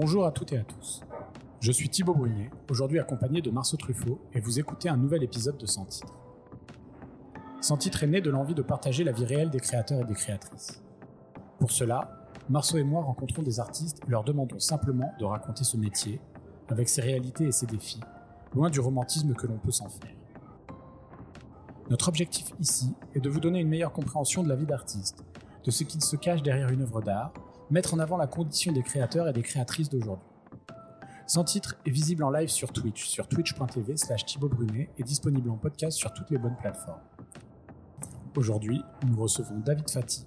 Bonjour à toutes et à tous. Je suis Thibaut Brunet, aujourd'hui accompagné de Marceau Truffaut, et vous écoutez un nouvel épisode de Sans titre. Sans titre est né de l'envie de partager la vie réelle des créateurs et des créatrices. Pour cela, Marceau et moi rencontrons des artistes et leur demandons simplement de raconter ce métier, avec ses réalités et ses défis, loin du romantisme que l'on peut s'en faire. Notre objectif ici est de vous donner une meilleure compréhension de la vie d'artiste, de ce qu'il se cache derrière une œuvre d'art, mettre en avant la condition des créateurs et des créatrices d'aujourd'hui. Sans titre est visible en live sur Twitch, sur twitch.tv slash Thibaut Brunet et disponible en podcast sur toutes les bonnes plateformes. Aujourd'hui, nous recevons David Fati.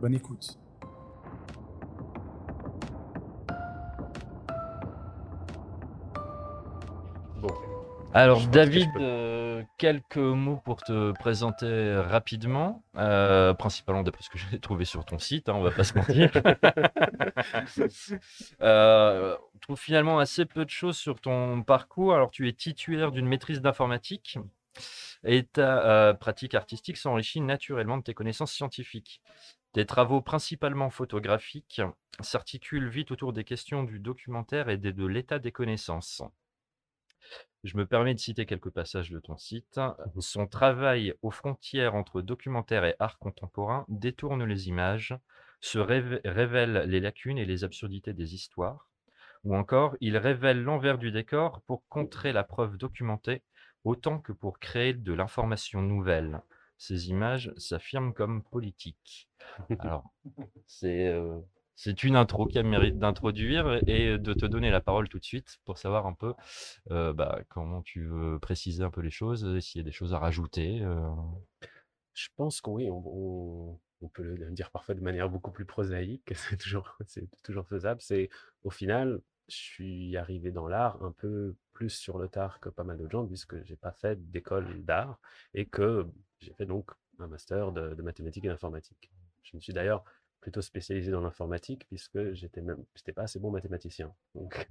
Bonne écoute. Bon. Alors David, peux. Euh, quelques mots pour te présenter rapidement, euh, principalement d'après ce que j'ai trouvé sur ton site, hein, on va pas se mentir. Euh, on trouve finalement assez peu de choses sur ton parcours. Alors tu es titulaire d'une maîtrise d'informatique et ta euh, pratique artistique s'enrichit naturellement de tes connaissances scientifiques. Tes travaux principalement photographiques s'articulent vite autour des questions du documentaire et de l'état des connaissances. Je me permets de citer quelques passages de ton site. Son travail aux frontières entre documentaire et art contemporain détourne les images, se révé- révèle les lacunes et les absurdités des histoires, ou encore il révèle l'envers du décor pour contrer la preuve documentée autant que pour créer de l'information nouvelle. Ces images s'affirment comme politiques. Alors, c'est euh, c'est une intro qui a mérite d'introduire et de te donner la parole tout de suite pour savoir un peu euh, bah, comment tu veux préciser un peu les choses, et s'il y a des choses à rajouter. euh. Je pense qu'on oui, on, peut le dire parfois de manière beaucoup plus prosaïque, c'est toujours, faisable. C'est au final, je suis arrivé dans l'art un peu plus sur le tard que pas mal d'autres gens, puisque j'ai pas fait d'école d'art et que j'ai fait donc un master de, de mathématiques et d'informatique. Je me suis d'ailleurs plutôt spécialisé dans l'informatique puisque j'étais même j'étais pas assez bon mathématicien. Donc,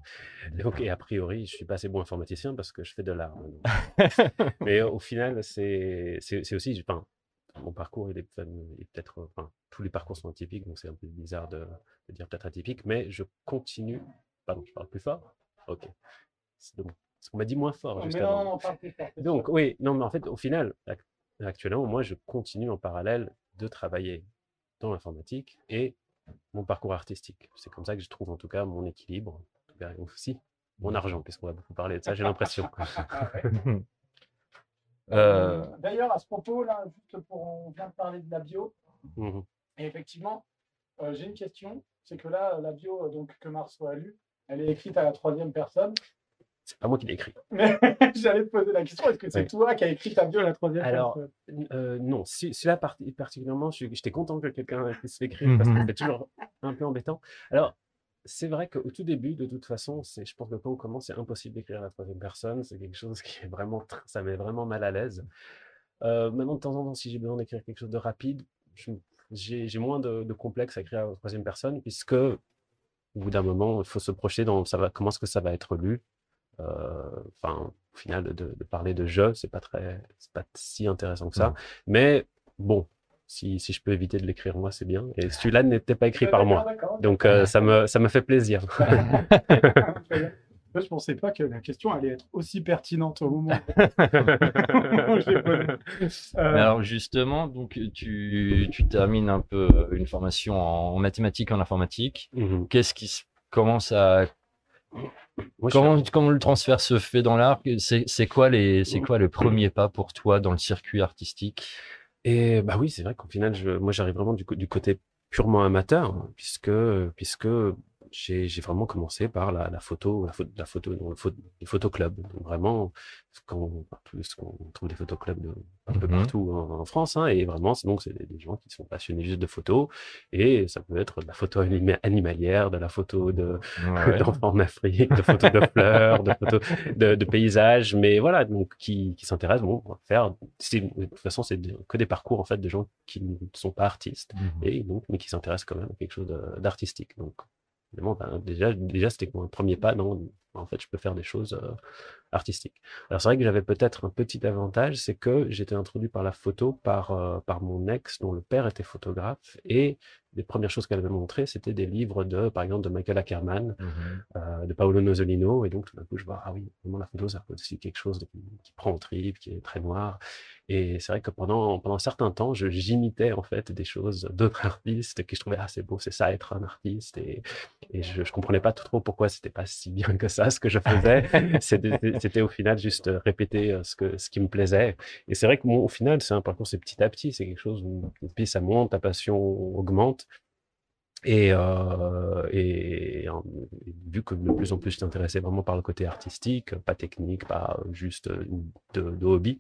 donc, et a priori, je suis pas assez bon informaticien parce que je fais de l'art. Mais au final, c'est c'est aussi, enfin, mon parcours, il est est peut-être, enfin, tous les parcours sont atypiques, donc c'est un peu bizarre de, de dire peut-être atypique, mais je continue. Pardon, je parle plus fort. Ok. C'est parce qu'on m'a dit moins fort juste avant. Donc oui, non, mais en fait, au final, ac- actuellement, moi, je continue en parallèle de travailler dans l'informatique et mon parcours artistique. C'est comme ça que je trouve en tout cas mon équilibre, en tout cas aussi mon argent, puisqu'on va beaucoup parler de ça, j'ai l'impression. Euh, D'ailleurs, à ce propos, là, juste pour, on vient de parler de la bio, Mhm. et effectivement, euh, j'ai une question, c'est que là, la bio euh, donc, que Marceau a lue, elle est écrite à la troisième personne. C'est pas moi qui l'ai écrit. Mais j'allais te poser la question, est-ce que c'est toi qui as écrit ta bio à la troisième Alors, euh, non, si, celui-là parti- particulièrement, j'étais content que quelqu'un puisse l'écrire parce que Mhm. c'est toujours un peu embêtant. Alors, c'est vrai qu'au tout début, de toute façon, c'est, je pense que quand on commence, c'est impossible d'écrire à la troisième personne. C'est quelque chose qui est vraiment, ça met vraiment mal à l'aise. Euh, maintenant, de temps en temps, si j'ai besoin d'écrire quelque chose de rapide, j'ai, j'ai moins de, de complexe à écrire à la troisième personne puisque, au bout d'un moment, il faut se projeter dans ça va, comment est-ce que ça va être lu. Euh, Enfin, au final, de, de parler de jeu, c'est pas très, c'est pas si intéressant que ça. Mais bon, si, si je peux éviter de l'écrire moi, c'est bien. Et celui-là n'était pas écrit par moi. Donc euh, ça me, ça me fait plaisir. Moi, je pensais pas que la question allait être aussi pertinente au moment je. Euh, alors justement, donc tu, tu termines un peu une formation en mathématiques, en informatique. Mhm. Qu'est-ce qui commence à Moi, comment, comment le transfert se fait dans l'art? C'est quoi les c'est quoi le premier pas pour toi dans le circuit artistique? Et bah oui, c'est vrai qu'au final, je, moi, j'arrive vraiment du, du côté purement amateur, puisque, puisque j'ai vraiment commencé par la, la photo, la photo, la photo, les photoclubs. Donc vraiment, quand on, qu'on trouve des photoclubs de, un peu Mhm. partout en, en France, hein, et vraiment, c'est donc c'est des, des gens qui sont passionnés juste de photos, et ça peut être de la photo anima- animalière, de la photo de Ouais. d'enfants en Afrique, de photos de fleurs, de photos de, de paysages, mais voilà, donc qui, qui s'intéressent, bon, on va faire, de toute façon, c'est que des parcours en fait de gens qui ne sont pas artistes Mhm. et donc mais qui s'intéressent quand même à quelque chose d'artistique. Donc ben, déjà, déjà c'était mon premier pas. Non, en fait, je peux faire des choses artistiques. Alors c'est vrai que j'avais peut-être un petit avantage, c'est que j'étais introduit par la photo par euh, par mon ex dont le père était photographe et les premières choses qu'elle avait montrées, c'était des livres de, par exemple, de Michael Ackerman, Mhm. euh, de Paolo Nozzolino. Et donc, tout d'un coup, je vois, ah oui, vraiment, la photo, peut aussi quelque chose de- qui, prend au trip, qui est très noir. Et c'est vrai que pendant, pendant un certain temps, je- j'imitais en fait des choses d'autres artistes que je trouvais, ah, c'est beau, c'est ça, être un artiste. Et, et je, je comprenais pas trop pourquoi c'était pas si bien que ça, ce que je faisais. C'était c'était au final juste répéter euh, ce, que, ce qui me plaisait. Et c'est vrai que au final, c'est un parcours, c'est petit à petit, c'est quelque chose où, puis ça monte, ta passion augmente. Et, euh, et, vu que de plus en plus je t'intéressais vraiment par le côté artistique, pas technique, pas juste euh, de, de hobby,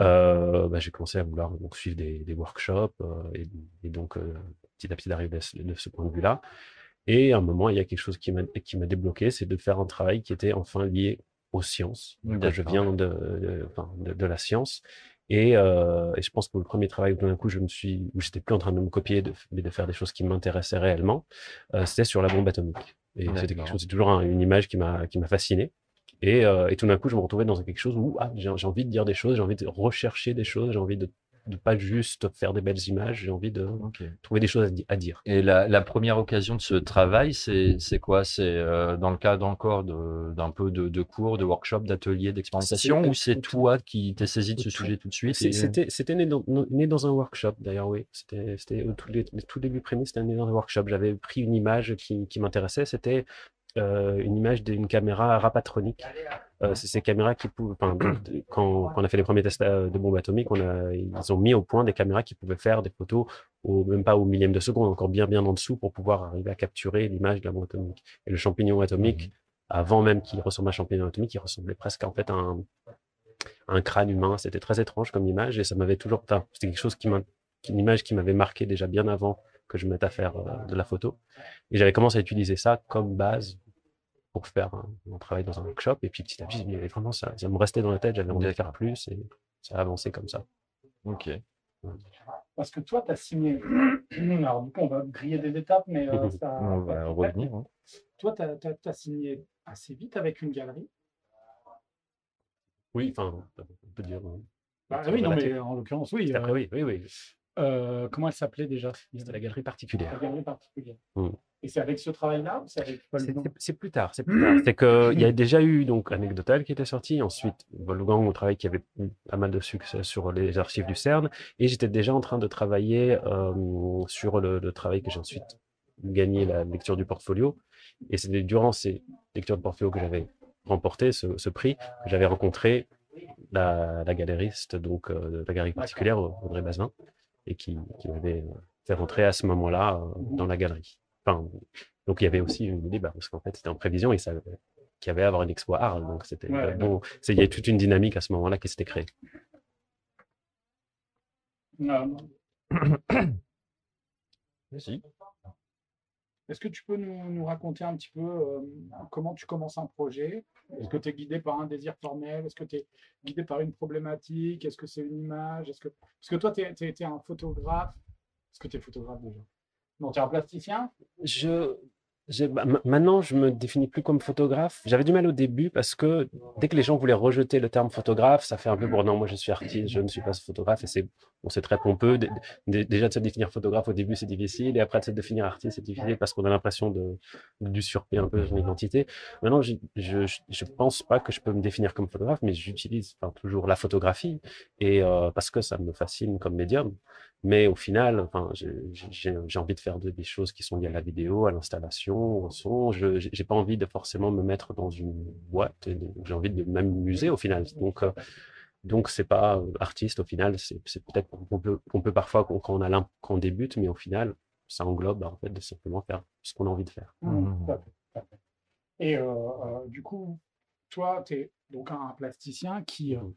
euh, bah, j'ai commencé à vouloir donc, suivre des, des workshops euh, et, et donc euh, petit à petit d'arriver de, ce- point de vue-là. Et à un moment, il y a quelque chose qui m'a qui m'a débloqué, c'est de faire un travail qui était enfin lié aux sciences. Je viens de, de, enfin, de, de la science. Et, euh, et je pense que le premier travail où tout d'un coup je me suis, où j'étais plus en train de me copier, mais de faire des choses qui m'intéressaient réellement, euh, c'était sur la bombe atomique. Et c'était quelque chose, c'est toujours un- une image qui m'a qui m'a fasciné. Et, euh, et tout d'un coup, je me retrouvais dans quelque chose où ah, j'ai j'ai envie de dire des choses, j'ai envie de rechercher des choses, j'ai envie de ne pas juste faire des belles images, j'ai envie de trouver des choses à, di- à dire. Et la, la première occasion de ce travail, c'est quoi? C'est euh, dans le cadre encore de- d'un peu de, de cours, de workshops, d'ateliers, d'expérimentation, ou c'est toi qui t'es saisi de ce sujet tout de suite? Et- C'était né, né dans un workshop, d'ailleurs, oui. C'était au tout, tout début prémis, c'était né dans un workshop. J'avais pris une image qui, qui m'intéressait. C'était euh, une image d'une caméra rapatronique. Euh, c'est ces caméras qui pouvaient, enfin, quand, quand on a fait les premiers tests euh, de bombes atomiques, on a, ils ont mis au point des caméras qui pouvaient faire des photos au, même pas au millième de seconde, encore bien bien en dessous pour pouvoir arriver à capturer l'image de la bombe atomique. Et le champignon atomique, avant même qu'il ressemble à un champignon atomique, il ressemblait presque en fait à un, un crâne humain. C'était très étrange comme image et ça m'avait toujours, c'était quelque chose qui m'a, une image qui m'avait marqué déjà bien avant que je me mette à faire de la photo. Et j'avais commencé à utiliser ça comme base pour faire un, mon travail dans un workshop. Et puis petit à petit, vraiment, ça, ça me restait dans la tête, j'avais envie de faire plus et ça a avancé comme ça. Ok. Parce que toi, tu as signé. Alors, du coup, on va griller des étapes, mais euh, ça. On va revenir. hein. Toi, tu as, signé assez vite avec une galerie. Oui, enfin, on peut dire. Bah, oui, non, mais en l'occurrence, oui. C'était euh, après, oui, oui, oui. euh, comment elle s'appelait déjà? C'était la galerie La particulière. galerie particulière. Mm. Et c'est avec ce travail-là ou c'est avec C'est- plus tard, c'est plus tard. C'est qu'il y a déjà eu donc Anecdotal qui était sorti, ensuite Wolfgang, au travail qui avait pas mal de succès sur les archives du CERN, et j'étais déjà en train de travailler euh, sur le, le travail que j'ai ensuite gagné la lecture du portfolio. Et c'était durant ces lectures de portfolio que j'avais remporté ce, ce prix, que j'avais rencontré la, la galériste donc euh, de la galerie particulière, Audrey Bazin, et qui, qui m'avait fait rentrer à ce moment-là euh, dans la galerie. Enfin, donc il y avait aussi une idée, bah, parce qu'en fait c'était en prévision et ça qu'il y avait à avoir une expo à Arles, donc c'était Ouais, bon, il y a toute une dynamique à ce moment-là qui s'était créée. Non. Vas-y. Est-ce que tu peux nous, nous raconter un petit peu euh, comment tu commences un projet? Est-ce que tu es guidé par un désir formel? Est-ce que tu es guidé par une problématique? Est-ce que c'est une image? Est-ce que... Parce que toi, tu es, un photographe. Est-ce que tu es photographe déjà? Non, tu es un plasticien Je, maintenant, je me définis plus comme photographe. J'avais du mal au début parce que dès que les gens voulaient rejeter le terme photographe, ça fait un peu pour non, moi je suis artiste, je ne suis pas photographe et c'est, bon, c'est très pompeux. Dé- dé- Déjà de se définir photographe au début, c'est difficile et après de se définir artiste, c'est difficile parce qu'on a l'impression de, d'usurper un peu son identité. Maintenant, je, je, je pense pas que je peux me définir comme photographe, mais j'utilise enfin, toujours la photographie et euh, parce que ça me fascine comme médium. Mais au final, enfin, j'ai envie de faire de- des choses qui sont liées à la vidéo, à l'installation, au son. Je j'ai j'ai pas envie de forcément me mettre dans une boîte. J'ai envie de m'amuser au final. Donc, euh, donc c'est pas euh, artiste au final. C'est c'est peut-être qu'on peut, qu'on peut parfois quand on a quand on débute, mais au final, ça englobe en fait de simplement faire ce qu'on a envie de faire. À fait. Et euh, euh, du coup, toi, tu es donc un plasticien qui, euh, Mhm.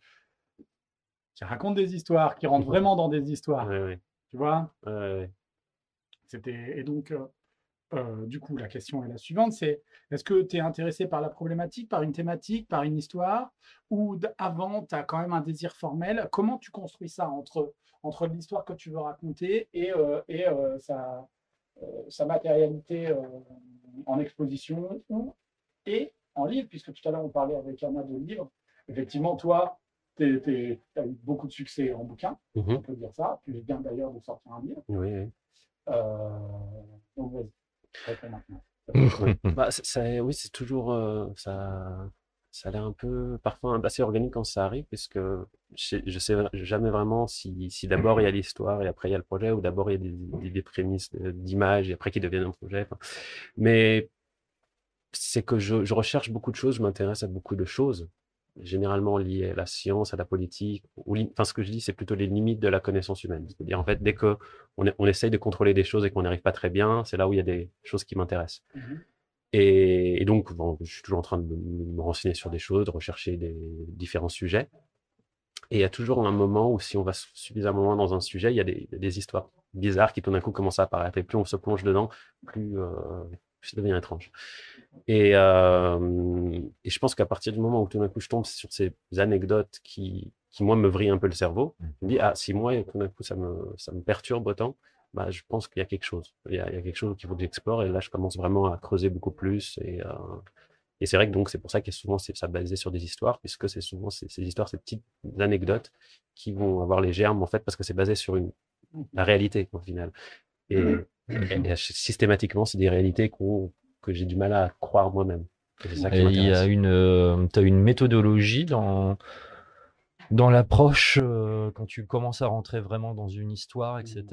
qui raconte des histoires, qui rentre vraiment dans des histoires. Ouais, ouais, Tu vois? Ouais, ouais. C'était et donc euh, euh, du coup la question est la suivante c'est est-ce que tu es intéressé par la problématique, par une thématique, par une histoire ou avant tu as quand même un désir formel? Comment tu construis ça entre entre l'histoire que tu veux raconter et, euh, et euh, sa, sa matérialité en exposition ou et en livre? Puisque tout à l'heure on parlait avec Anna de livres. Effectivement toi tu as eu beaucoup de succès en bouquin, Mhm. on peut dire ça. Tu viens d'ailleurs de sortir un livre. Oui, oui. Donc, vas-y. Bah, ça- oui, c'est toujours euh, ça. Ça a l'air un peu parfois assez organique quand ça arrive, puisque je, je sais jamais vraiment si, si d'abord il y a l'histoire et après il y a le projet, ou d'abord il y a des, des, des prémices d'images et après qui deviennent un projet. enfin. Mais c'est que je, je recherche beaucoup de choses, je m'intéresse à beaucoup de choses, généralement liées à la science, à la politique, ou enfin ce que je dis, c'est plutôt les limites de la connaissance humaine. C'est-à-dire en fait, dès que on, on essaye de contrôler des choses et qu'on n'y arrive pas très bien, c'est là où il y a des choses qui m'intéressent. Mhm. Et, et donc, bon, je suis toujours en train de me, me renseigner sur des choses, de rechercher des différents sujets. Et il y a toujours un moment où, si on va suffisamment loin dans un sujet, il y a des, des histoires bizarres qui tout d'un coup commencent à apparaître. Et plus on se plonge dedans, plus, euh, plus ça devient étrange. Et, euh, et je pense qu'à partir du moment où tout d'un coup je tombe sur ces anecdotes qui, qui moi, me vrillent un peu le cerveau, je me dis, ah, si moi, tout d'un coup, ça me, ça me perturbe autant, bah, je pense qu'il y a quelque chose. Il y a, il y a quelque chose qu'il faut que j'explore. Et là, je commence vraiment à creuser beaucoup plus. Et, euh, et c'est vrai que donc c'est pour ça a souvent c'est ça basé sur des histoires, puisque c'est souvent ces, ces histoires, ces petites anecdotes qui vont avoir les germes en fait, parce que c'est basé sur une la réalité au final. Et, et- et systématiquement, c'est des réalités qu'on que j'ai du mal à croire moi-même. Il y a une, euh, t'as une méthodologie dans, dans l'approche euh, quand tu commences à rentrer vraiment dans une histoire, etc.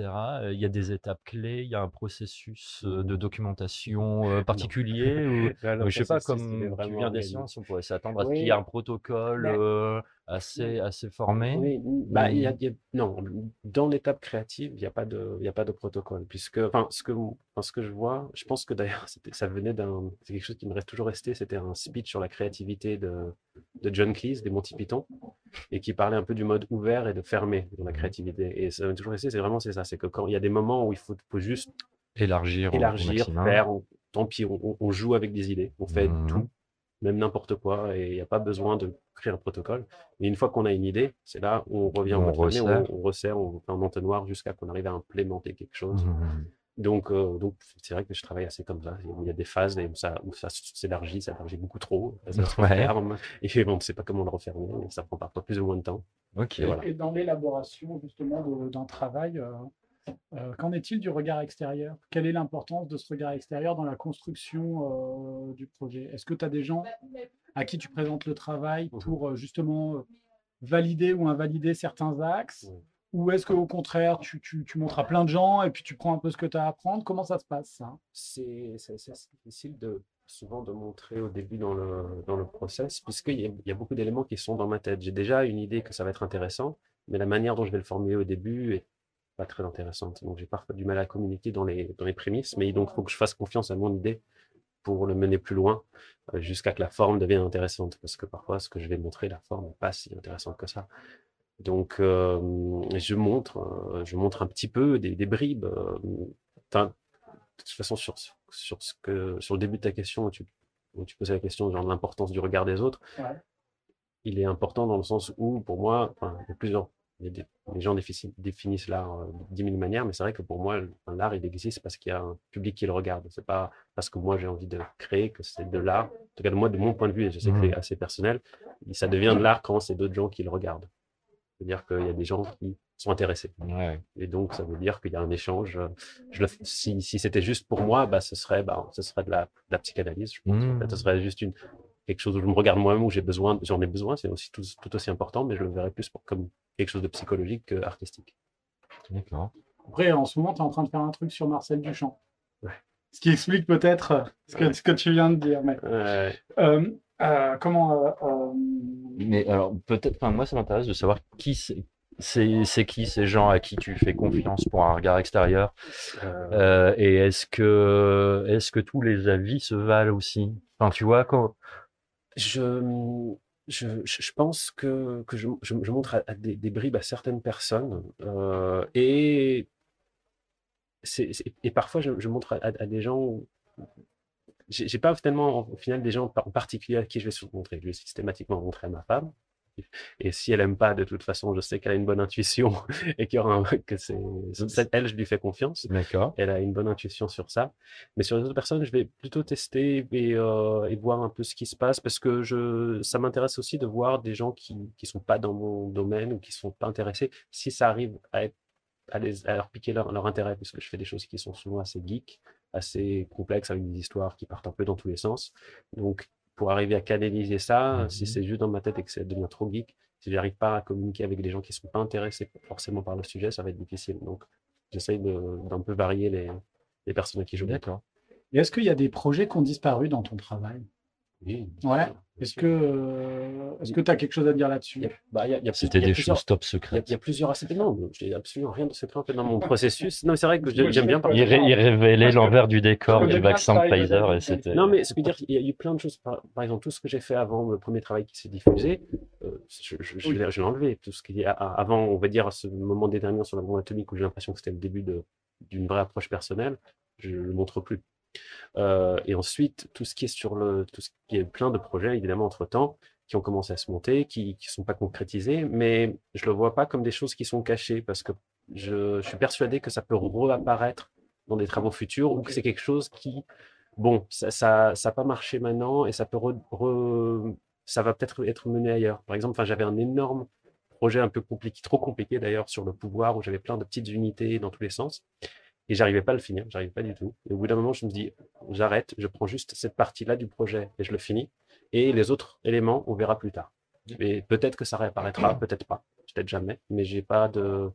euh, Il y a des étapes clés, il y a un processus euh, de documentation euh, particulier. ou- je sais pas, comme tu viens des sciences, on pourrait s'attendre à ce Oui. qu'il y ait un protocole Mais- euh, assez, assez formé. Oui, bah, il y a, y non, dans l'étape créative, il n'y a pas de, il y a pas de protocole, puisque, enfin, ce que, enfin, ce que je vois, je pense que d'ailleurs, c'était- ça venait d'un, c'est quelque chose qui me reste toujours resté, c'était un speech sur la créativité de, de John Cleese, des Monty Python, et qui parlait un peu du mode ouvert et de fermé dans la créativité. Et ça m'a toujours resté, c'est vraiment, c'est ça, c'est que quand il y a des moments où il faut, faut juste Élargir, élargir, faire, on- tant pis, on, joue avec des idées, on fait Mhm. tout, même n'importe quoi, et il n'y a pas besoin de créer un protocole. Mais une fois qu'on a une idée, c'est là où on revient On resserre. on, on resserre, on fait un entonnoir jusqu'à qu'on arrive à implémenter quelque chose. Mhm. Donc, euh, donc c'est vrai que je travaille assez comme ça. Il y a des phases où ça, où ça s'élargit, ça élargit beaucoup trop, ça se Ouais. referme, et on ne sait pas comment le refermer, et ça prend parfois plus ou moins de temps. Ok. Et voilà. Et dans l'élaboration justement d'un travail, euh, qu'en est-il du regard extérieur? Quelle est l'importance de ce regard extérieur dans la construction euh, du projet? Est-ce que tu as des gens à qui tu présentes le travail Mhm. pour euh, justement euh, valider ou invalider certains axes? Ou est-ce qu'au contraire, tu, tu- tu montres à plein de gens et puis tu prends un peu ce que tu as à apprendre Comment ça se passe ça? C'est difficile de souvent de montrer au début dans le, dans le process, puisqu'il y a beaucoup d'éléments qui sont dans ma tête. J'ai déjà une idée que ça va être intéressant, mais la manière dont je vais le formuler au début est pas très intéressante. Donc j'ai parfois du mal à communiquer dans les, dans les prémices, mais donc il faut que je fasse confiance à mon idée pour le mener plus loin, euh, jusqu'à que la forme devienne intéressante, parce que parfois ce que je vais montrer, la forme n'est pas si intéressante que ça. Donc, euh, je montre, euh, je montre un petit peu des, des bribes. de toute façon, sur, ce- sur, ce que, sur le début de ta question, où tu, où tu posais la question genre de l'importance du regard des autres, Ouais. il est important dans le sens où, pour moi, enfin, il y a plusieurs. Les gens définissent, l'art euh, de dix mille manières, mais c'est vrai que pour moi, l'art, il existe parce qu'il y a un public qui le regarde. C'est pas parce que moi j'ai envie de créer que c'est de l'art. En tout cas, de moi, de mon point de vue, et je sais que Mhm. c'est assez personnel, ça devient de l'art quand c'est d'autres gens qui le regardent. C'est-à-dire qu'il y a des gens qui sont intéressés. Ouais. Et donc, ça veut dire qu'il y a un échange. Je le, si si c'était juste pour moi, bah, ce serait, bah, ce serait de la, de la psychanalyse. Je pense. En fait, ce Mmh. serait juste une, quelque chose où je me regarde moi-même, où j'ai besoin, j'en ai besoin. C'est aussi tout, tout aussi important, mais je le verrais plus pour, comme quelque chose de psychologique qu'artistique. D'accord. Après, en ce moment, tu es en train de faire un truc sur Marcel Duchamp. Ouais. Ce qui explique peut-être euh, ce que, ce que tu viens de dire. Mais, Euh, euh, euh, comment. euh, euh, Mais alors, peut-être, enfin, moi, ça m'intéresse de savoir qui c'est. C'est qui ces gens à qui tu fais confiance pour un regard extérieur euh, Euh, Et est-ce que, est-ce que tous les avis se valent aussi? Enfin, tu vois, quand... je, je, je pense que, que je, je, montre à, des, bribes à certaines personnes euh, et, et parfois je, montre à, des gens. j'ai pas tellement au final des gens en particulier à qui je vais se montrer. Je vais systématiquement montrer à ma femme. Et si elle aime pas, de toute façon, je sais qu'elle a une bonne intuition et qu'il y aura un, que c'est, elle, je lui fais confiance. D'accord. Elle a une bonne intuition sur ça. Mais sur les autres personnes, je vais plutôt tester et, euh, et voir un peu ce qui se passe parce que je, ça m'intéresse aussi de voir des gens qui ne sont pas dans mon domaine ou qui ne sont pas intéressés, si ça arrive à, être, à, les, à leur piquer leur, leur intérêt, puisque je fais des choses qui sont souvent assez geeks, assez complexes avec des histoires qui partent un peu dans tous les sens. Donc, pour arriver à canaliser ça, si c'est juste dans ma tête et que ça devient trop geek, si j'arrive pas à communiquer avec des gens qui ne sont pas intéressés forcément par le sujet, ça va être difficile. Donc, j'essaye d'un peu varier les, les personnes à qui je. D'accord. Et est-ce qu'il y a des projets qui ont disparu dans ton travail? Oui. Ouais. Est-ce que euh, est-ce que tu as quelque chose à dire là-dessus? Bah, C'était des choses top secrètes. Il y, a plusieurs aspects. Non, j'ai absolument rien de secret en fait, dans mon processus. Non, c'est vrai que j'aime bien parler. Il, révélait l'envers du décor du vaccin de Pfizer et c'était. Non, mais ce que dire, il y a eu plein de choses. Par, exemple, tout ce que j'ai fait avant le premier travail qui s'est diffusé, euh, je, je, je, l'ai enlevé. Tout ce qui est avant, on va dire, ce moment déterminant sur la bombe atomique où j'ai l'impression que c'était le début d'une vraie approche personnelle, je ne le montre plus. Euh, et ensuite, tout ce qui est sur le, tout ce qui est plein de projets, évidemment, entre temps, qui ont commencé à se monter, qui ne sont pas concrétisés, mais je le vois pas comme des choses qui sont cachées parce que je, je suis persuadé que ça peut réapparaître dans des travaux futurs ou que c'est quelque chose qui, bon, ça ça, ça pas marché maintenant et ça peut ça va peut-être être mené ailleurs. Par exemple, j'avais un énorme projet un peu compliqué, trop compliqué d'ailleurs, sur le pouvoir où j'avais plein de petites unités dans tous les sens. Et j'arrivais pas à le finir, j'arrivais pas du tout. Et au bout d'un moment, je me dis, j'arrête, je prends juste cette partie-là du projet et je le finis. Et les autres éléments, on verra plus tard. Et peut-être que ça réapparaîtra, peut-être pas, peut-être jamais. Mais j'ai pas de,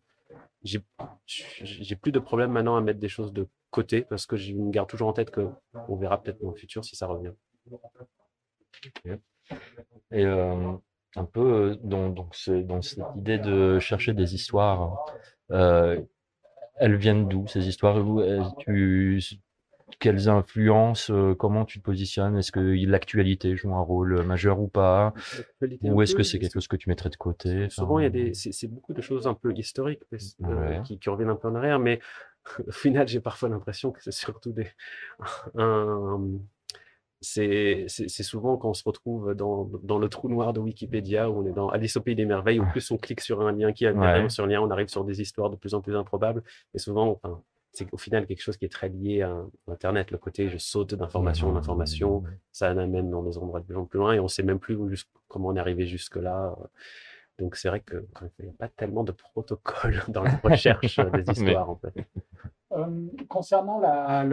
j'ai plus de problème maintenant à mettre des choses de côté parce que je me garde toujours en tête que on verra peut-être dans le futur si ça revient. Et euh, un peu euh, dans, cette idée de chercher des histoires. Euh, elles viennent d'où ces histoires? Tu, Quelles influences euh, Comment tu te positionnes? Est-ce que l'actualité joue un rôle majeur ou pas? Ou est-ce que c'est quelque chose que tu mettrais de côté? Souvent, il y a des, c'est beaucoup de choses un peu historiques euh, qui, qui, reviennent un peu en arrière, mais au final, j'ai parfois l'impression que c'est surtout des, un, c'est souvent quand on se retrouve dans, dans, le trou noir de Wikipédia, où on est dans Alice au pays des merveilles, où plus on clique sur un lien qui a ouais. sur un lien, on arrive sur des histoires de plus en plus improbables. Et souvent, enfin, c'est au final quelque chose qui est très lié à Internet. Le côté je saute d'information en information, ça amène dans des endroits de plus en plus loin et on sait même plus comment on est arrivé jusque-là. Donc c'est vrai qu'il n'y a pas tellement de protocole dans la recherche des histoires. En fait. Euh, concernant la,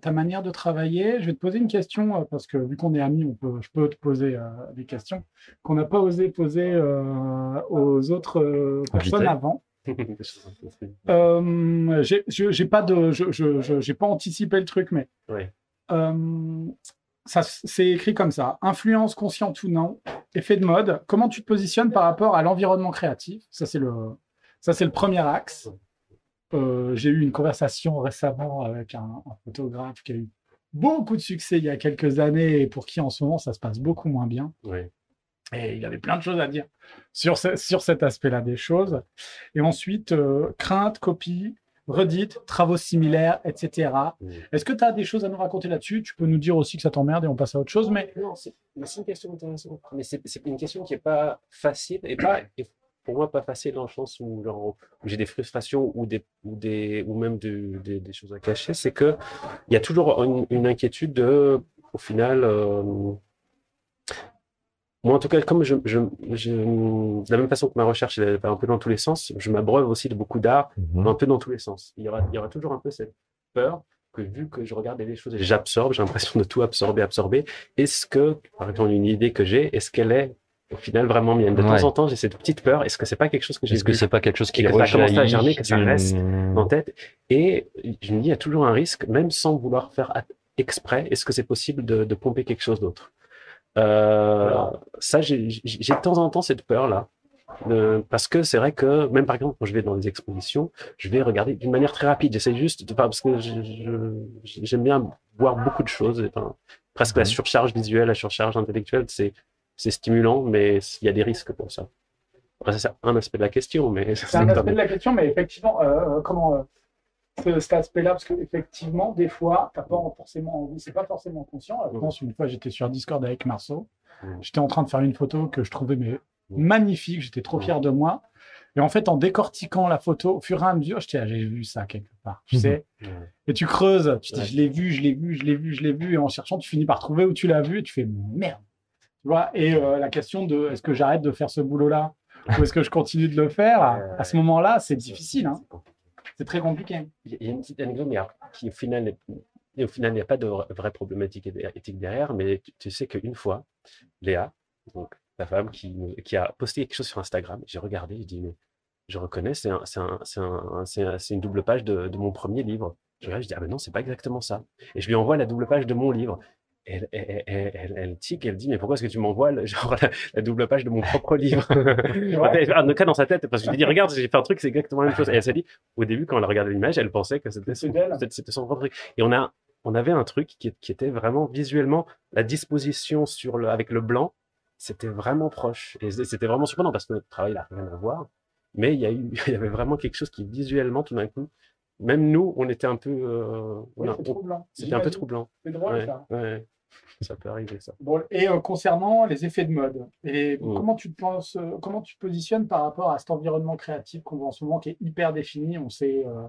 ta manière de travailler, je vais te poser une question, euh, parce que vu qu'on est amis, on peut, je peux te poser euh, des questions qu'on n'a pas osé poser aux autres personnes avant. j'ai pas de, je j'ai pas anticipé le truc, mais ça c'est écrit comme ça influence consciente ou non, effet de mode. Comment tu te positionnes par rapport à l'environnement créatif? Ça c'est le, ça c'est le premier axe. Euh, j'ai eu une conversation récemment avec un, photographe qui a eu beaucoup de succès il y a quelques années et pour qui en ce moment ça se passe beaucoup moins bien. Et il avait plein de choses à dire sur, sur cet aspect-là des choses. Et ensuite, euh, crainte, copie, redite, travaux similaires, etc. Est-ce que tu as des choses à nous raconter là-dessus? Tu peux nous dire aussi que ça t'emmerde et on passe à autre chose. Mais... Non, c'est une question intéressante. Mais c'est une question qui n'est pas facile et pas, pour moi pas facile dans le sens où, j'ai des frustrations ou des ou des ou même des, des, choses à cacher c'est que il y a toujours une, inquiétude de au final euh, moi en tout cas comme je, je, de la même façon que ma recherche est un peu dans tous les sens je m'abreuve aussi de beaucoup d'art mhm. un peu dans tous les sens il y aura il y aura toujours un peu cette peur que vu que je regarde les choses et j'absorbe j'ai l'impression de tout absorber absorber est-ce que par exemple une idée que j'ai est-ce qu'elle est au final vraiment mienne. De temps en temps, j'ai cette petite peur. Est-ce que c'est pas quelque chose que j'ai Est-ce que c'est pas quelque chose qui que ça commence à germer, que ça reste en tête Et je me dis, il y a toujours un risque, même sans vouloir faire exprès. Est-ce que c'est possible de, de, pomper quelque chose d'autre? Euh, Ça, j'ai de temps en temps cette peur là. Euh, parce que c'est vrai que même par exemple quand je vais dans des expositions, je vais regarder d'une manière très rapide. J'essaie juste de, parce que j'aime bien voir beaucoup de choses. Enfin, presque la mhm. surcharge visuelle, la surcharge intellectuelle, c'est c'est stimulant, mais il y a des risques pour ça. c'est un aspect de la question, mais c'est un aspect de la question, mais effectivement, euh, euh, comment euh, cet aspect-là, parce qu'effectivement, des fois, t'as pas forcément envie, c'est pas forcément conscient. Je pense une fois, j'étais sur Discord avec Marceau, j'étais en train de faire une photo que je trouvais mais magnifique, j'étais trop fier de moi. Et en fait, en décortiquant la photo, au fur et à mesure, je dis, ah, j'ai vu ça quelque part, tu sais. Et tu creuses, tu dis, je l'ai vu, je l'ai vu, je l'ai vu, je l'ai vu. Et en cherchant, tu finis par trouver où tu l'as vu et tu fais, merde, vois et euh, la question de est-ce que j'arrête de faire ce boulot-là ou est-ce que je continue de le faire? À ce moment-là, c'est difficile. Hein. C'est très compliqué. Il y a une petite anecdote qui, au final, et au final, il n'y a pas de vra- vraie problématique éthique derrière, mais tu, sais qu'une fois, Léa, donc ta femme, qui, a posté quelque chose sur Instagram, j'ai regardé, je dis, mais je reconnais, c'est un, c'est un- c'est un- une double page de, de mon premier livre. Je regarde, je dis, ah ben non, c'est pas exactement ça. Et je lui envoie la double page de mon livre. Elle, elle, elle, tique, elle dit, mais pourquoi est-ce que tu m'envoies genre, la, la double page de mon propre livre? En tout cas, dans sa tête, parce que je lui dis, regarde, j'ai fait un truc, c'est exactement la même chose. Et elle s'est dit, au début, quand elle regardait l'image, elle pensait que c'était son, propre truc. Et on a, on avait un truc qui, qui était vraiment visuellement, la disposition sur le, avec le blanc, c'était vraiment proche. Et c'était vraiment surprenant parce que notre travail n'a rien à voir. Mais il y a eu, il y avait vraiment quelque chose qui visuellement, tout d'un coup, même nous, on était un peu, euh, Oui, c'était un peu troublant. C'est drôle Ouais, ça. ouais. Ça peut arriver, ça. Bon, et euh, concernant les effets de mode, et Mm. comment tu te penses, euh, comment tu te positionnes par rapport à cet environnement créatif qu'on voit en ce moment, qui est hyper défini. On sait, euh,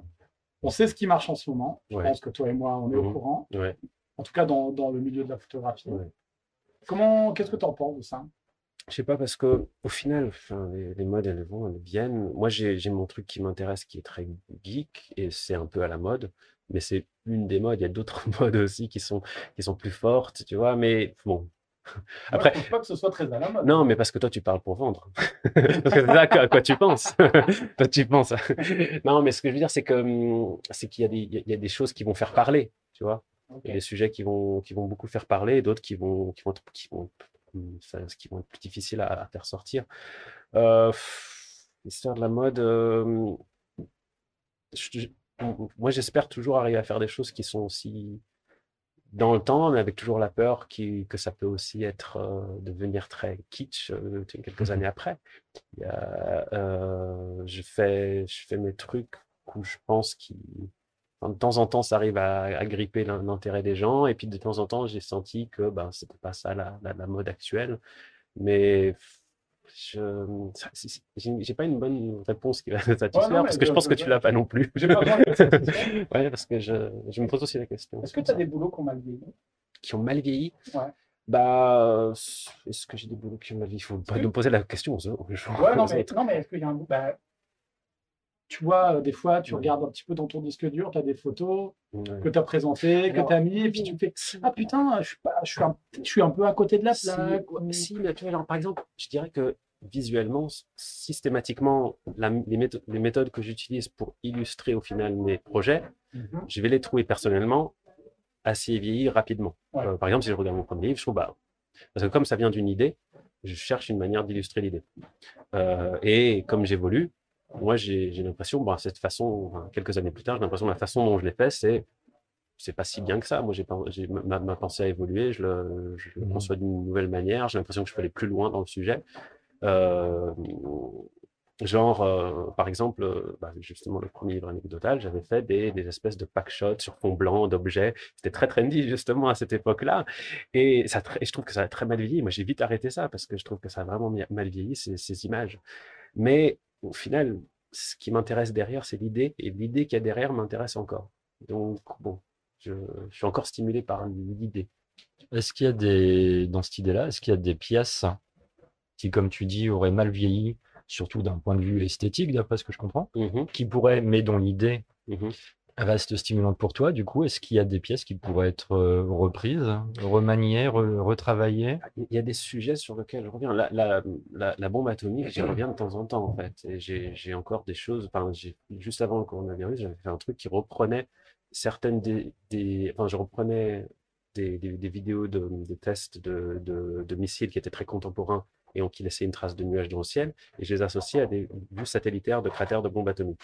on sait ce qui marche en ce moment. Je Ouais. pense que toi et moi, on est au Mhm. courant. Ouais. En tout cas, dans, dans le milieu de la photographie. Ouais. Comment, qu'est-ce que tu en penses de ça? Je sais pas, parce que au final, enfin, les, les modes, elles vont, elles viennent. Moi, j'ai mon truc qui m'intéresse, qui est très geek, et c'est un peu à la mode, mais c'est une des modes. Il y a d'autres modes aussi qui sont, qui sont plus fortes, tu vois, mais bon. Après, Moi, je pense pas que ce soit très à la mode. non, mais parce que toi, tu parles pour vendre. Parce que c'est ça à quoi tu penses. Toi, tu penses. Non, mais ce que je veux dire, c'est que, hum, c'est qu'il y a des, il y a- des choses qui vont faire parler, tu vois. Il y a des sujets qui vont, qui vont beaucoup faire parler et d'autres qui vont, qui vont, être- qui vont, hum, qui vont être plus difficiles à, à faire sortir. Euh, l'histoire de la mode, euh, je- je- moi j'espère toujours arriver à faire des choses qui sont aussi dans le temps, mais avec toujours la peur qui, que ça peut aussi être euh, devenir très kitsch euh, quelques années après. Il y a, euh, je fais, je fais mes trucs où je pense Enfin, de temps en temps, ça arrive à, à gripper l'in- l'intérêt des gens, et puis de temps en temps, j'ai senti que ben, c'était pas ça la, la, la mode actuelle. Mais je j'ai pas une bonne réponse qui va te satisfaire, parce que je pense que tu l'as pas non plus. J'ai pas. Ouais, parce que je, je me pose aussi la question. Est-ce que tu as des boulots qu'on mal vieilli? Qui ont mal vieilli? Ouais. Bah, est-ce que j'ai des boulots qui ont mal vieilli? Il faut pas que- nous poser la question aux. Ouais, non, mais, mais est-ce qu'il y a un bah, Tu vois, euh, des fois, tu regardes un petit peu dans ton disque dur, tu as des photos que tu as présentées, que tu as mis, et puis tu fais Ah putain, je suis, pas, je suis, un, je suis un peu à côté de la Si, plaque. si, mais tu vois, genre, par exemple, je dirais que visuellement, systématiquement, la- les, méthodes, les méthodes que j'utilise pour illustrer au final mes projets, Mhm. je vais les trouver personnellement assez vieillis rapidement. Ouais. Euh, par exemple, si je regarde mon premier livre, je trouve, bah, parce que comme ça vient d'une idée, je cherche une manière d'illustrer l'idée. Euh, et comme j'évolue, moi, j'ai l'impression, bon, cette façon, quelques années plus tard, j'ai l'impression que la façon dont je l'ai fait, c'est c'est pas si bien que ça. Moi, j'ai ma, ma pensée a évolué, je le, je le Mhm. conçois d'une nouvelle manière. J'ai l'impression que je peux aller plus loin dans le sujet. Euh, genre, euh, par exemple, euh, bah, justement, le premier livre anecdotal, j'avais fait des, des espèces de packshots sur fond blanc d'objets. C'était très trendy, justement, à cette époque-là. Et, ça, et je trouve que ça a très mal vieilli. Moi, j'ai vite arrêté ça parce que je trouve que ça a vraiment mal vieilli, ces, ces images. Mais au final, ce qui m'intéresse derrière, c'est l'idée. Et l'idée qu'il y a derrière m'intéresse encore. Donc, bon, je, je suis encore stimulé par l'idée. Est-ce qu'il y a des, dans cette idée-là, est-ce qu'il y a des pièces qui, comme tu dis, auraient mal vieilli, surtout d'un point de vue esthétique, d'après ce que je comprends, Mhm, qui pourraient, mais dont l'idée mhm. Reste stimulante pour toi, du coup, est-ce qu'il y a des pièces qui pourraient être euh, reprises, remaniées, re- retravaillées? Il y a des sujets sur lesquels je reviens. La, la, bombe atomique, j'y reviens de temps en temps, en fait. Et j'ai, encore des choses. Enfin, juste avant le coronavirus, j'avais fait un truc qui reprenait certaines des. enfin, je reprenais des, vidéos de, tests de missiles qui étaient très contemporains et ont qui laissaient une trace de nuages dans le ciel. Et je les associais à des vues satellitaires de cratères de bombes atomiques.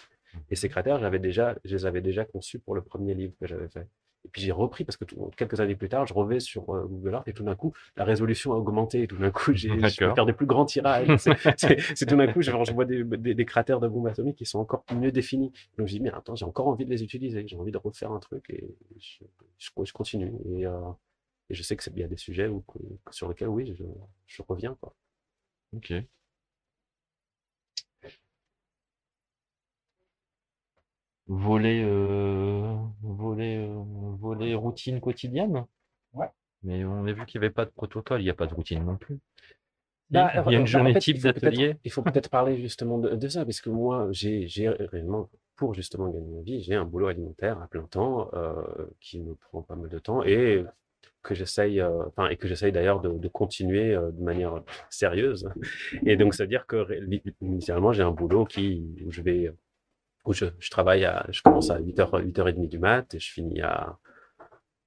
Et ces cratères, j'avais déjà, je les avais déjà conçus pour le premier livre que j'avais fait. Et puis j'ai repris parce que tout- quelques années plus tard, je revais sur euh, Google Earth et tout d'un coup, la résolution a augmenté. Et tout d'un coup, j'ai, faire des plus grands tirages. C'est, tout d'un coup, je, je vois des, des, des cratères de bombes atomiques qui sont encore mieux définis. Donc je dis, mais attends, j'ai encore envie de les utiliser. J'ai envie de refaire un truc et je, je, je continue. Et, euh, et je sais que c'est bien des sujets où, sur lesquels, oui, je, je reviens. Quoi. Ok. Volet, euh, volet, euh, volet routine quotidienne? Ouais. Mais on a vu qu'il n'y avait pas de protocole, il n'y a pas de routine non plus. Bah, Il y a une bah, journée en fait, type d'atelier. Il faut peut-être parler justement de, de ça, parce que moi, j'ai réellement, pour justement gagner ma vie, j'ai un boulot alimentaire à plein temps euh, qui me prend pas mal de temps et que j'essaye, euh, et que j'essaye d'ailleurs de, de continuer euh, de manière sérieuse. Et donc, ça veut dire que initialement, j'ai un boulot qui, où je vais, où je, je travaille à, je commence à 8h, 8h30 du mat et je finis à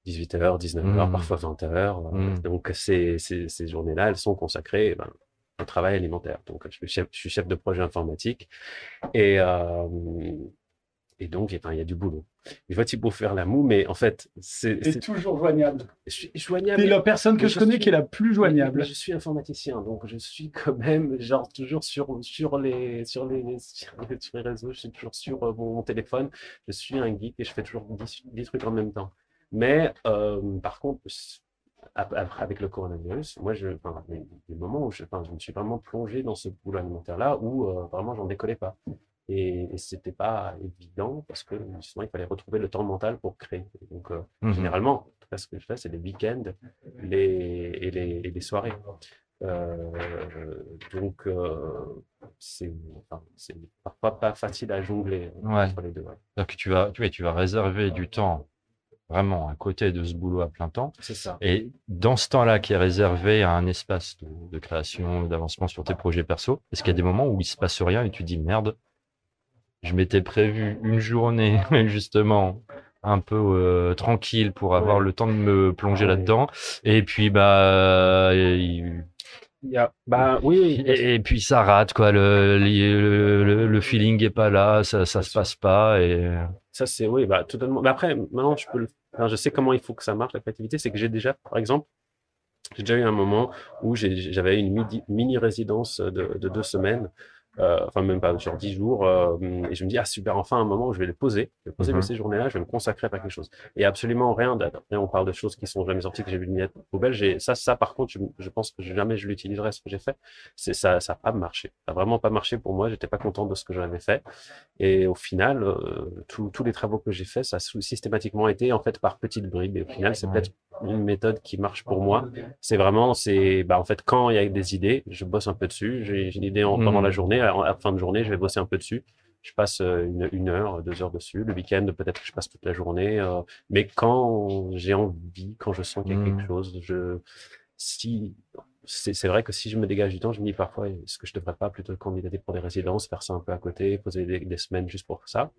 18h, 19h, Mm. parfois 20h. Mm. Donc, ces, ces, ces journées-là, elles sont consacrées eh ben, au travail alimentaire. Donc, je suis chef, je suis chef de projet informatique et, euh, et donc, enfin, il y a du boulot. Il faut pour faire la moue, mais en fait, c'est c'est- toujours joignable. je suis joignable. T'es la personne que je je connais suis- qui est la plus joignable. mais je suis informaticien, donc je suis quand même genre toujours sur, sur, les, sur, les, sur, les, sur les réseaux, je suis toujours sur euh, mon, mon téléphone, je suis un geek et je fais toujours 10, 10 trucs en même temps. Mais euh, par contre, avec le coronavirus, moi, je, enfin, il y a des moments où je, enfin, je me suis vraiment plongé dans ce boulot alimentaire-là où euh, vraiment j'en décollais pas. Et, et c'était pas évident parce que justement, il fallait retrouver le temps mental pour créer. Donc, euh, Mhm. généralement, en tout cas, ce que je fais, c'est les week-ends les, et, les, et les soirées. Euh, donc, euh, c'est enfin, parfois pas facile à jongler Ouais. entre les deux. ouais. Que tu vas, tu, tu vas réserver du temps vraiment à côté de ce boulot à plein temps. C'est ça. Et dans ce temps-là qui est réservé à un espace de, de création, d'avancement sur tes projets perso, est-ce qu'il y a des moments où il se passe rien et tu dis merde, je m'étais prévu une journée justement un peu euh, tranquille pour avoir Ouais. le temps de me plonger Ouais. là-dedans. Et puis bah il- a, bah oui, et, et puis ça rate quoi. Le, le, le- le feeling est pas là, ça, ça se passe pas et Ça, c'est oui, bah, totalement. Mais après, maintenant, je peux le... enfin, je sais comment il faut que ça marche, la créativité. C'est que j'ai déjà, par exemple, j'ai déjà eu un moment où j'avais une midi- mini-résidence de, de deux semaines, euh, enfin, même pas, sur dix jours, euh, et je me dis, ah, super, enfin, un moment où je vais les poser, je vais poser Mhm. ces journées-là, je vais me consacrer à quelque chose. Et absolument rien. Après, on parle de choses qui sont jamais sorties, que j'ai vu une miette poubelle. J'ai, ça, ça, par contre, je, je pense que jamais je l'utiliserai, ce que j'ai fait. C'est, ça, ça a pas marché. Ça a vraiment pas marché pour moi. J'étais pas content de ce que j'avais fait. Et au final, euh, tous tous les travaux que j'ai faits, ça a systématiquement été en fait par petites bribes. Et au final, c'est Ouais. peut-être une méthode qui marche pour moi. C'est vraiment, c'est, bah, en fait, quand il y a des idées, je bosse un peu dessus. J'ai une idée en- pendant la journée. À, à la fin de journée, je vais bosser un peu dessus. Je passe euh, une, une heure, deux heures dessus. Le week-end, peut-être que je passe toute la journée. euh, mais quand j'ai envie, quand je sens qu'il y a quelque chose, je, si, c'est c'est vrai que si je me dégage du temps, je me dis parfois, est-ce que je devrais pas plutôt candidater pour des résidences, faire ça un peu à côté, poser des, des semaines juste pour ça?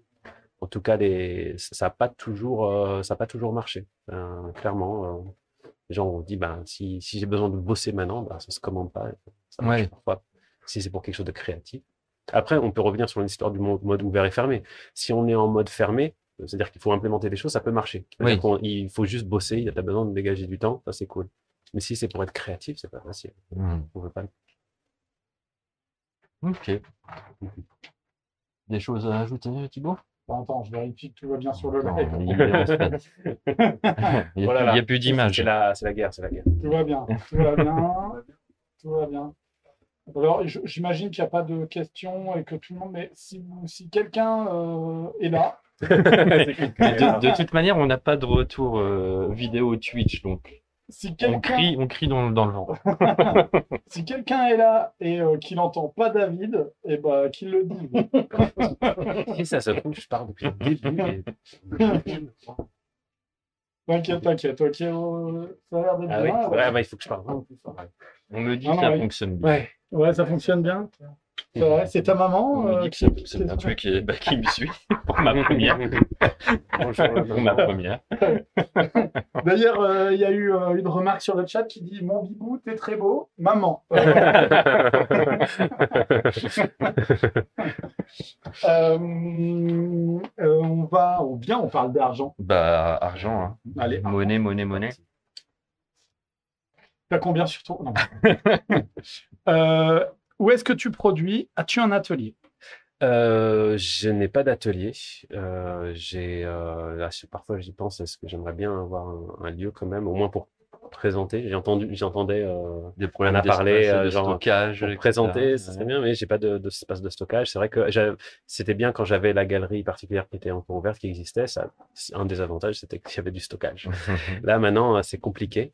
En tout cas, les, ça n'a pas toujours, euh, ça a pas toujours marché. Euh, clairement, euh, les gens ont dit, ben, si, si j'ai besoin de bosser maintenant, ben, ça se commande pas. Ça marche Ouais. parfois. Si c'est pour quelque chose de créatif. Après, on peut revenir sur l'histoire du mo- mode ouvert et fermé. Si on est en mode fermé, euh, c'est-à-dire qu'il faut implémenter des choses, ça peut marcher. Oui. Il faut juste bosser, il y a pas besoin de dégager du temps, ça c'est cool. Mais si c'est pour être créatif, c'est pas facile. Hmm. On veut pas. Ok. Des choses à ajouter, Thibaut? Attends, je vérifie que tout va bien sur le live. il n'y a, Voilà, plus- a d'image. C'est la, c'est la guerre, c'est la guerre. Tout va bien, tout va bien, tout va bien. Alors, j'imagine qu'il n'y a pas de questions et que tout le monde, mais si, si quelqu'un euh, est là, de toute manière, on n'a pas de retour euh, vidéo Twitch, donc si on quelqu'un crie, on crie dans, dans le vent. si quelqu'un est là et euh, qu'il n'entend pas David, et ben qu'il le dise. Et ça se trouve, je parle depuis le début. et- T'inquiète, t'inquiète, ok, euh, ça a l'air d'être Ah oui, bien. ouais, bah, il faut que je parle vraiment plus fort. ouais. On me dit Ah que ça non, oui. fonctionne bien. Ouais. Ouais, ça fonctionne bien. C'est c'est ta maman euh, qui- Tu veux qui, bah, qui me suit pour ma première. Bonjour, pour ma première. D'ailleurs, euh, il y a eu euh, une remarque sur le chat qui dit Mon bibou, t'es très beau, maman. On va, ou bien on parle d'argent. Bah, argent, hein. Allez, monnaie, monnaie, monnaie. t'as combien sur toi Non. Euh, Où est-ce que tu produis? As-tu un atelier? Euh, je n'ai pas d'atelier. Euh, j'ai, euh, parfois j'y pense, est-ce que j'aimerais bien avoir un, un lieu quand même, au moins pour présenter? J'ai entendu, j'entendais euh, Des problèmes et euh, de genre, stockage. pour présenter, ça serait Ouais. bien, mais j'ai pas de, de espace de stockage. C'est vrai que c'était bien quand j'avais la galerie particulière qui était encore ouverte, qui existait. Ça, un des avantages, c'était qu'il y avait du stockage. Là, maintenant, c'est compliqué.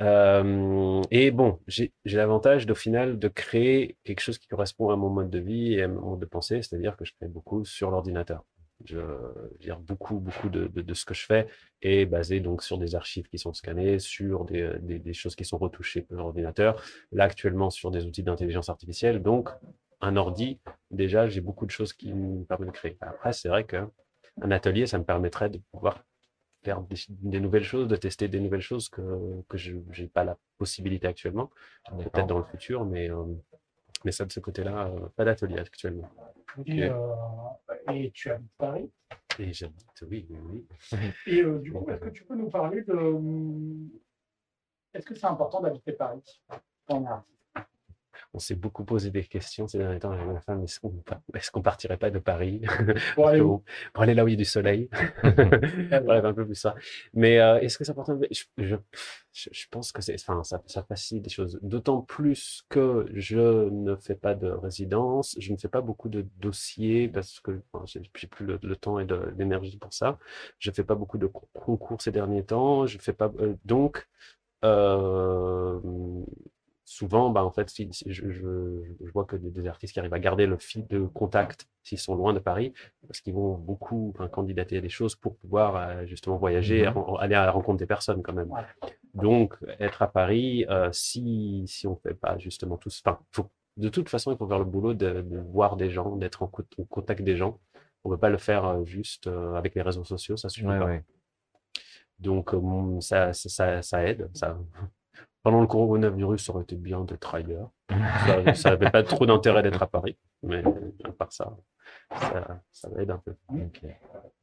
Euh, et bon, j'ai l'avantage d'au final de créer quelque chose qui correspond à mon mode de vie et à mon mode de pensée, c'est-à-dire que je crée beaucoup sur l'ordinateur. Je, je dire, beaucoup, beaucoup de, ce que je fais est basé donc sur des archives qui sont scannées, sur des, des, des choses qui sont retouchées par l'ordinateur, là actuellement sur des outils d'intelligence artificielle. Donc, un ordi, déjà, j'ai beaucoup de choses qui me permettent de créer. Après, c'est vrai qu'un atelier, ça me permettrait de pouvoir faire des, des nouvelles choses, de tester des nouvelles choses que, que je n'ai pas la possibilité actuellement, peut-être dans le futur, mais, euh, mais ça de ce côté-là, euh, pas d'atelier actuellement. Et, euh, et tu habites Paris? Et j'habite, oui, oui, oui. Et euh, du coup, est-ce que tu peux nous parler de. hum, Est-ce que c'est important d'habiter Paris? Est artiste On s'est beaucoup posé des questions ces derniers temps avec ma femme. Est-ce qu'on est partirait pas de Paris? Pour aller où pour aller là où il y a du soleil Bref, un peu plus ça. Mais euh, est-ce que c'est important? Je, je, je- pense que c'est, enfin, ça, ça facilite des choses. D'autant plus que je ne fais pas de résidence, je ne fais pas beaucoup de dossiers parce que enfin, j'ai plus le, le temps et l'énergie pour ça. Je fais pas beaucoup de con- concours ces derniers temps. Je fais pas euh, donc. Euh, souvent, bah, en fait, si, si je, je, je vois que des, des artistes qui arrivent à garder le fil de contact s'ils sont loin de Paris, parce qu'ils vont beaucoup enfin, candidater à des choses pour pouvoir euh, justement voyager, Mhm. aller à la rencontre des personnes quand même. Donc, être à Paris, euh, si, si on fait pas justement tout ça, de toute façon, il faut faire le boulot de, de voir des gens, d'être en, co- en contact des gens. On ne peut pas le faire euh, juste avec les réseaux sociaux, ça suffit Ouais, pas. ouais. Donc, ça, ça, ça, ça aide. Ça... Pendant le coronavirus, ça aurait été bien d'être ailleurs. Ça n'avait pas trop d'intérêt d'être à Paris, mais à part ça, ça, ça aide un peu. Ok.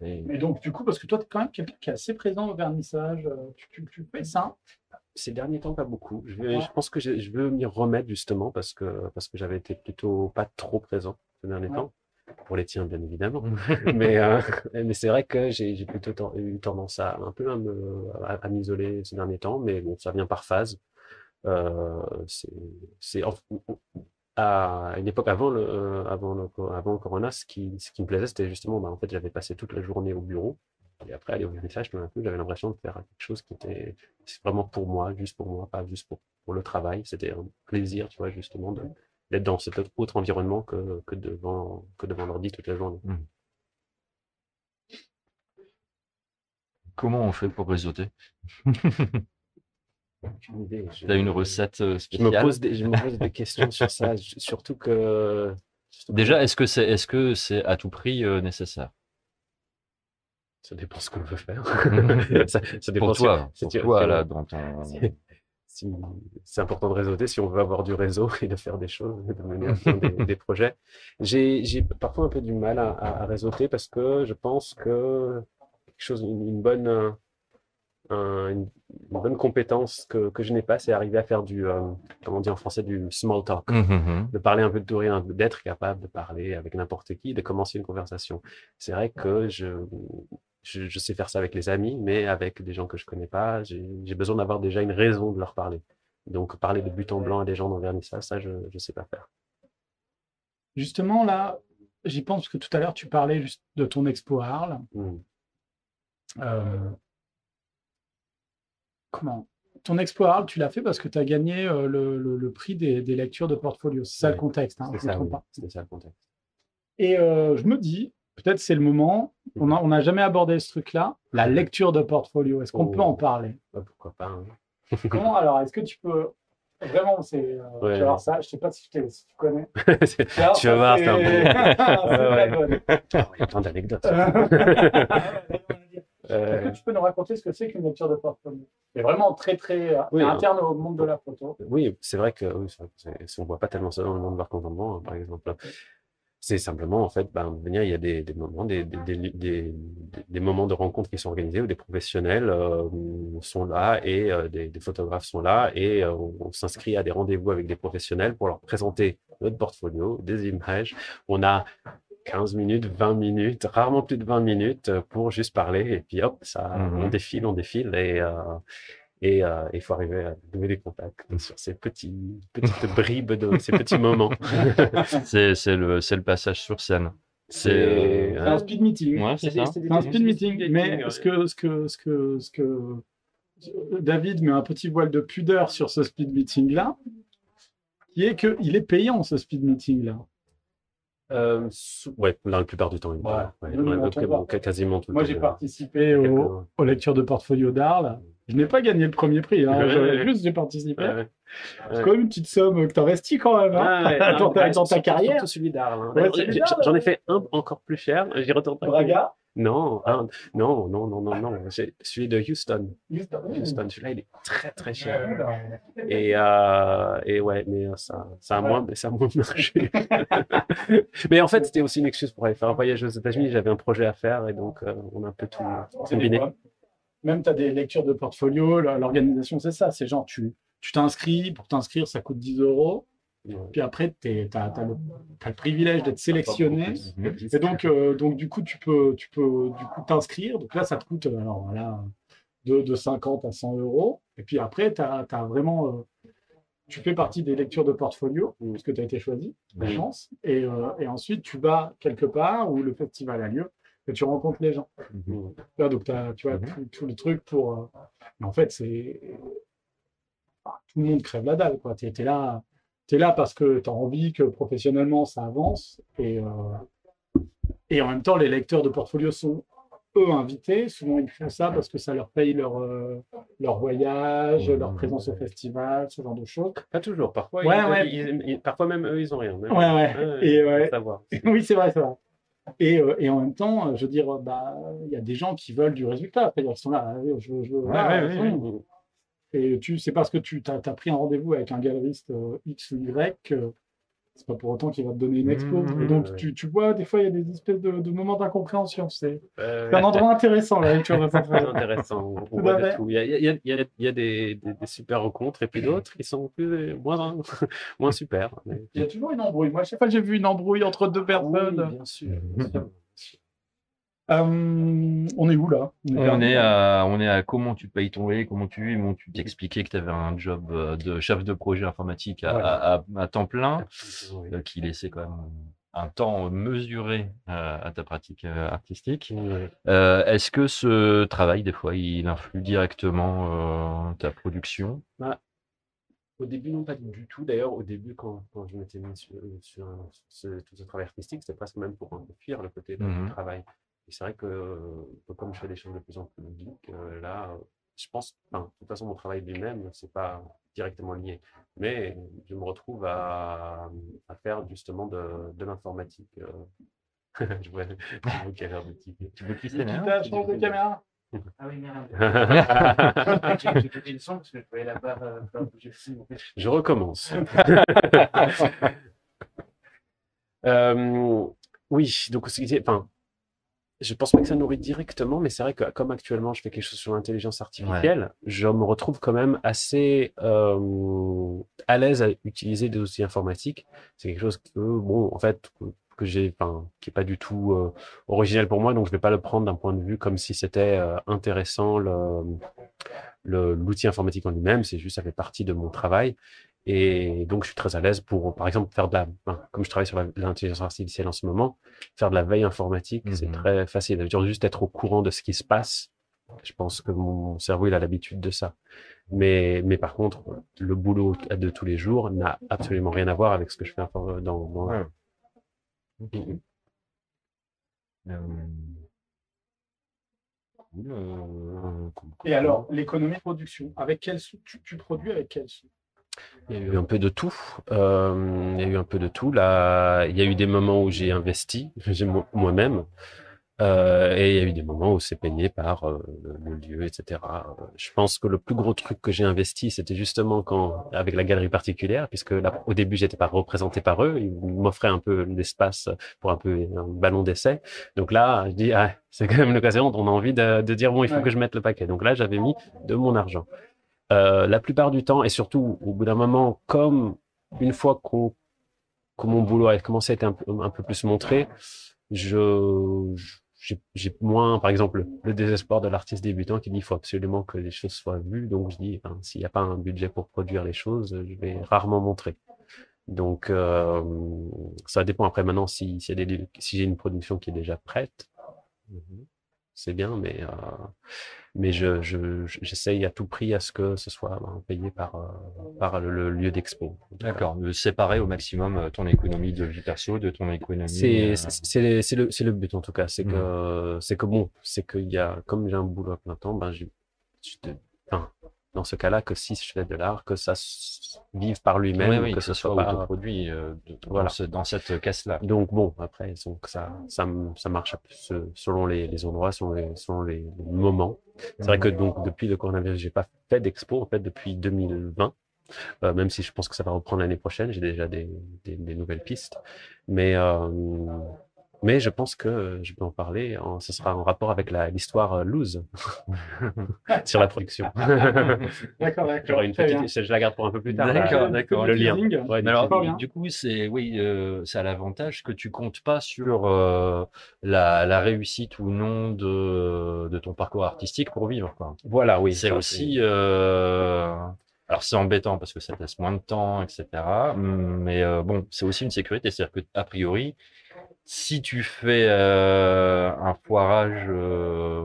Et- Mais donc, du coup, parce que toi, tu es quand même quelqu'un qui est assez présent au vernissage, euh, tu, tu, tu fais ça? Ces derniers temps, pas beaucoup. Je, vais- Ouais. je pense que je, je veux m'y remettre justement parce que, parce que j'avais été plutôt pas trop présent ces derniers Ouais. temps. Pour les tiens, bien évidemment. mais euh, mais c'est vrai que j'ai plutôt ten- eu tendance à un peu à m'isoler ces derniers temps, mais bon, ça vient par phase. Euh, c'est à une époque avant le euh, avant le avant le corona, ce qui ce qui me plaisait, c'était justement, bah, en fait, j'avais passé toute la journée au bureau et après aller au vernissage, tout d'un coup, j'avais l'impression de faire quelque chose qui était vraiment pour moi, juste pour moi, pas juste pour pour le travail. C'était un plaisir, tu vois, justement de d'être dans cet autre environnement que que devant que devant l'ordi toute la journée. Comment on fait pour réseauter? Je- T'as une recette euh, Je me spéciale? pose des, je me pose des questions sur ça, surtout que. surtout que Déjà, est-ce que c'est est-ce que c'est à tout prix euh, nécessaire? Ça dépend ce qu'on veut faire. ça, ça dépend pour toi, pour tu- toi là dans ton si- c'est important de réseauter si on veut avoir du réseau et de faire des choses, de mener à bien des, des projets. J'ai, j'ai parfois un peu du mal à, à, réseauter parce que je pense que quelque chose, une, une bonne, euh, un- une, une bonne compétence que, que je n'ai pas, c'est arriver à faire du, euh, comment on dit en français, du small talk. Mhm. de parler un peu de tout rien, d'être capable de parler avec n'importe qui, de commencer une conversation. C'est vrai que je, je, je sais faire ça avec les amis, mais avec des gens que je connais pas, j'ai besoin d'avoir déjà une raison de leur parler. Donc, parler de but en blanc à des gens dans le vernissage, ça, je ne sais pas faire. Justement, là, j'y pense que tout à l'heure, tu parlais juste de ton expo à Arles. Hmm. Euh, comment? Ton expo à Arles, tu l'as fait parce que tu as gagné euh, le, le- le prix des, des lectures de portfolio. C'est ça le contexte, hein, C'est oui. ça le contexte. Et euh, je me dis, peut-être c'est le moment, on n'a on n'a jamais abordé ce truc-là, la lecture de portfolio. Est-ce qu'on Oh. peut en parler? Ouais, pourquoi pas. hein. Comment alors? Est-ce que tu peux vraiment c'est euh, Ouais. tu vas voir ça Je sais pas si tu, si tu connais. Alors, Tu vas voir, c'est un bonne. Oh, il y a plein d'anecdotes. Est-ce que tu peux nous raconter ce que c'est qu'une lecture de portfolio? C'est vraiment très très euh, Oui, hein. interne au monde de la photo. Oui, c'est vrai que oui, on voit pas tellement ça dans le monde de l'art par exemple. C'est simplement, en fait, ben, venir, il y a des, des moments, des, des, moments de rencontre qui sont organisés où des professionnels euh, sont là et euh, des, photographes sont là et euh, on, s'inscrit à des rendez-vous avec des professionnels pour leur présenter notre portfolio, des images. On a 15 minutes, 20 minutes, rarement plus de 20 minutes pour juste parler et puis hop, ça, on défile, on défile et, et euh, il faut arriver à nouer des contacts sur ces petits, petites bribes de ces petits moments. C'est c'est le c'est le passage sur scène. C'est C'est- C'est un speed meeting. ouais, c'est ça. C'est un speed meeting. Mais ce que, ce que, ce que, ce que David met un petit voile de pudeur sur ce speed meeting là, qui est qu'il est payant ce speed meeting là. Euh, ouais, dans la plupart du temps. il Ouais. Ouais, Nous, ouais, on ok, va- bon, quasiment tout le Moi j'ai participé au- Quelques- aux lectures de portfolio d'Arles. Je n'ai pas gagné le premier prix, hein. Ouais, J'aurais ouais. juste j'ai participé. Ouais. C'est quand même une petite somme que tu investis quand même hein, dans, ta, dans ta carrière. Surtout celui d'Arles. hein. J'en ai fait un encore plus cher. J'y retourne pas. Braga? Non, non, non, non, non, non. Celui de Houston. Houston, celui-là, il est très, très cher. Et, euh, et ouais, mais euh, ça, ça a moins, ça a moins marché. mais en fait, c'était aussi une excuse pour aller faire un voyage aux États-Unis. J'avais un projet à faire et donc euh, on a un peu tout combiné. Même tu as des lectures de portfolio, l'organisation c'est ça, c'est genre tu tu t'inscris, pour t'inscrire ça coûte 10 euros, puis après tu as, le, privilège d'être sélectionné. Et donc, euh, donc du coup, tu peux, tu peux du coup t'inscrire. Donc là, ça te coûte euh, alors, voilà, de, de 50 à 100 euros. Et puis après, tu as, vraiment. euh, tu fais partie des lectures de portfolio, Mm. puisque tu as été choisi, la Mm. chance. Et, euh, et ensuite, tu vas quelque part où le festival a lieu et tu rencontres les gens. Mhm. Là, donc, t'as- tu vois, Mhm. tout, tout le truc pour. euh, mais en fait, c'est. enfin, tout le monde crève la dalle, quoi. Tu es, là, t'es là parce que tu as envie que professionnellement ça avance. Et, euh, et en même temps, les lecteurs de portfolio sont eux invités. Souvent, ils font ça parce que ça leur paye leur, euh, leur voyage, leur présence au festival, ce genre de choses. Pas toujours. Parfois, Ouais, ils- ouais. ils- ils- parfois même eux, ils ont rien. Même. Ouais, ouais. Et, ouais. savoir. oui, c'est vrai, c'est vrai. Et, euh, et en même temps, je veux dire, bah, il y a des gens qui veulent du résultat. C'est-à-dire qu'ils sont là, je ouais, ils ouais, Et tu, c'est parce que tu as, pris un rendez-vous avec un galeriste euh, X ou Y c'est pas pour autant qu'il va te donner une expo. Mmh, Et donc, ouais. tu, tu vois, des fois, il y a des espèces de, de moments d'incompréhension. C'est Euh, un endroit intéressant, la lecture de très intéressant. On, Tout voit à de fait. tout. Il y a, il y a- il y a- il y a des, des- des super rencontres et puis d'autres qui sont plus, moins, moins super. Mais- Il y a toujours une embrouille. Moi, à chaque fois que j'ai vu une embrouille entre deux Oui, personnes. bien sûr. bien sûr. Euh, on est où là? On est, à, on est à comment tu payes ton loyer, comment tu vis. Bon, tu t'expliquais que tu avais un job euh, de chef de projet informatique à, Ouais. à- à- à temps plein, Oui. euh, qui laissait quand même un temps mesuré euh, à ta pratique artistique. Est-ce que ce travail, des fois, il influe directement ta production? Au début, non, pas du tout. D'ailleurs, au début, quand, quand je m'étais mis sur, tout ce travail artistique, c'était presque même pour fuir le côté du travail. Et c'est vrai que, euh, comme je fais des choses de plus en plus publiques, euh, là, je pense, enfin, de toute façon, mon travail lui-même, c'est pas directement lié. Mais je me retrouve à, à faire justement de, de l'informatique. euh. je vois je vois a l'air de. Tu veux qui Nikita, change de caméra? Ah oui, merde. J'ai coupé le son parce que je voyais la barre euh, bouger. Je recommence. Euh, oui, donc c'est- enfin, je pense pas que ça nourrit directement, mais c'est vrai que comme actuellement je fais quelque chose sur l'intelligence artificielle, je me retrouve quand même assez euh, à l'aise à utiliser des outils informatiques. C'est quelque chose que, bon, en fait, que, j'ai, enfin, qui est pas du tout euh, originel pour moi, donc je vais pas le prendre d'un point de vue comme si c'était euh, intéressant le- l'outil informatique en lui-même. C'est juste, ça fait partie de mon travail. Et donc, je suis très à l'aise pour, par exemple, faire de la, enfin, comme je travaille sur l'intelligence artificielle en ce moment, faire de la veille informatique, c'est Mhm. très facile. Dire juste être au courant de ce qui se passe. Je pense que mon cerveau, il a l'habitude de ça. Mais, mais par contre, le boulot de tous les jours n'a absolument rien à voir avec ce que je fais infor- dans, dans Ouais. Euh, euh, Et alors, l'économie de production, avec quel sou tu, tu produis avec quel sou? Il y a eu un peu de tout. Euh, il y a eu un peu de tout. Là, il y a eu des moments où j'ai investi moi-même. Euh, et il y a eu des moments où c'est payé par euh, le, lieu, etc. Je pense que le plus gros truc que j'ai investi, c'était justement quand, avec la galerie particulière, puisque là, au début, j'étais pas représenté par eux. Ils m'offraient un peu l'espace pour un peu un ballon d'essai. Donc là, je dis, ah, c'est quand même l'occasion. On a envie de, de dire, bon, il faut Ouais. que je mette le paquet. Donc là, j'avais mis de mon argent. Euh, la plupart du temps, et surtout au bout d'un moment, comme une fois qu'on que mon boulot a commencé à être un peu, un peu plus montré, je j'ai- moins, par exemple, le désespoir de l'artiste débutant qui dit il faut absolument que les choses soient vues. Donc je dis, ben, s'il n'y a pas un budget pour produire les choses, je vais rarement montrer. Donc euh, ça dépend après maintenant si, des, si j'ai une production qui est déjà prête, mhm, c'est bien, mais euh, mais je, je- je- j'essaye à tout prix à ce que ce soit ben, payé par, euh, par le, le lieu d'expo. D'accord, de séparer au maximum euh, ton économie de vie perso de ton économie. C'est euh, c'est- le, c'est le but en tout cas. C'est que, c'est que bon, c'est qu'il y a, comme j'ai un boulot à plein temps, ben, te- enfin, dans ce cas-là, que si je fais de l'art, que ça vive par lui-même, oui, oui, que ce soit pas. autoproduit euh, de- Voilà. dans, ce- dans cette casse-là. Donc bon, après, donc ça, ça, marche se- selon les, les endroits, selon les, selon les moments. C'est vrai que donc depuis le coronavirus, j'ai pas fait d'expo en fait depuis 2020. Euh, même si je pense que ça va reprendre l'année prochaine, j'ai déjà des, des, des nouvelles pistes. Mais euh, mais je pense que je peux en parler. En, ce sera en rapport avec la l'histoire euh, loose sur la production. D'accord, d'accord. J'aurai une petite, bien. je, la garde pour un peu plus tard. D'accord, d'accord. Le lien. Ouais, Mais alors, bien. du coup, c'est oui, euh, ça a l'avantage que tu comptes pas sur euh, la, la réussite ou non de, de ton parcours artistique pour vivre. Quoi. Voilà, oui. c'est aussi, euh, alors c'est embêtant parce que ça te laisse moins de temps, etc. Mais euh, bon, c'est aussi une sécurité, c'est-à-dire que a priori, si tu fais euh, un foirage euh,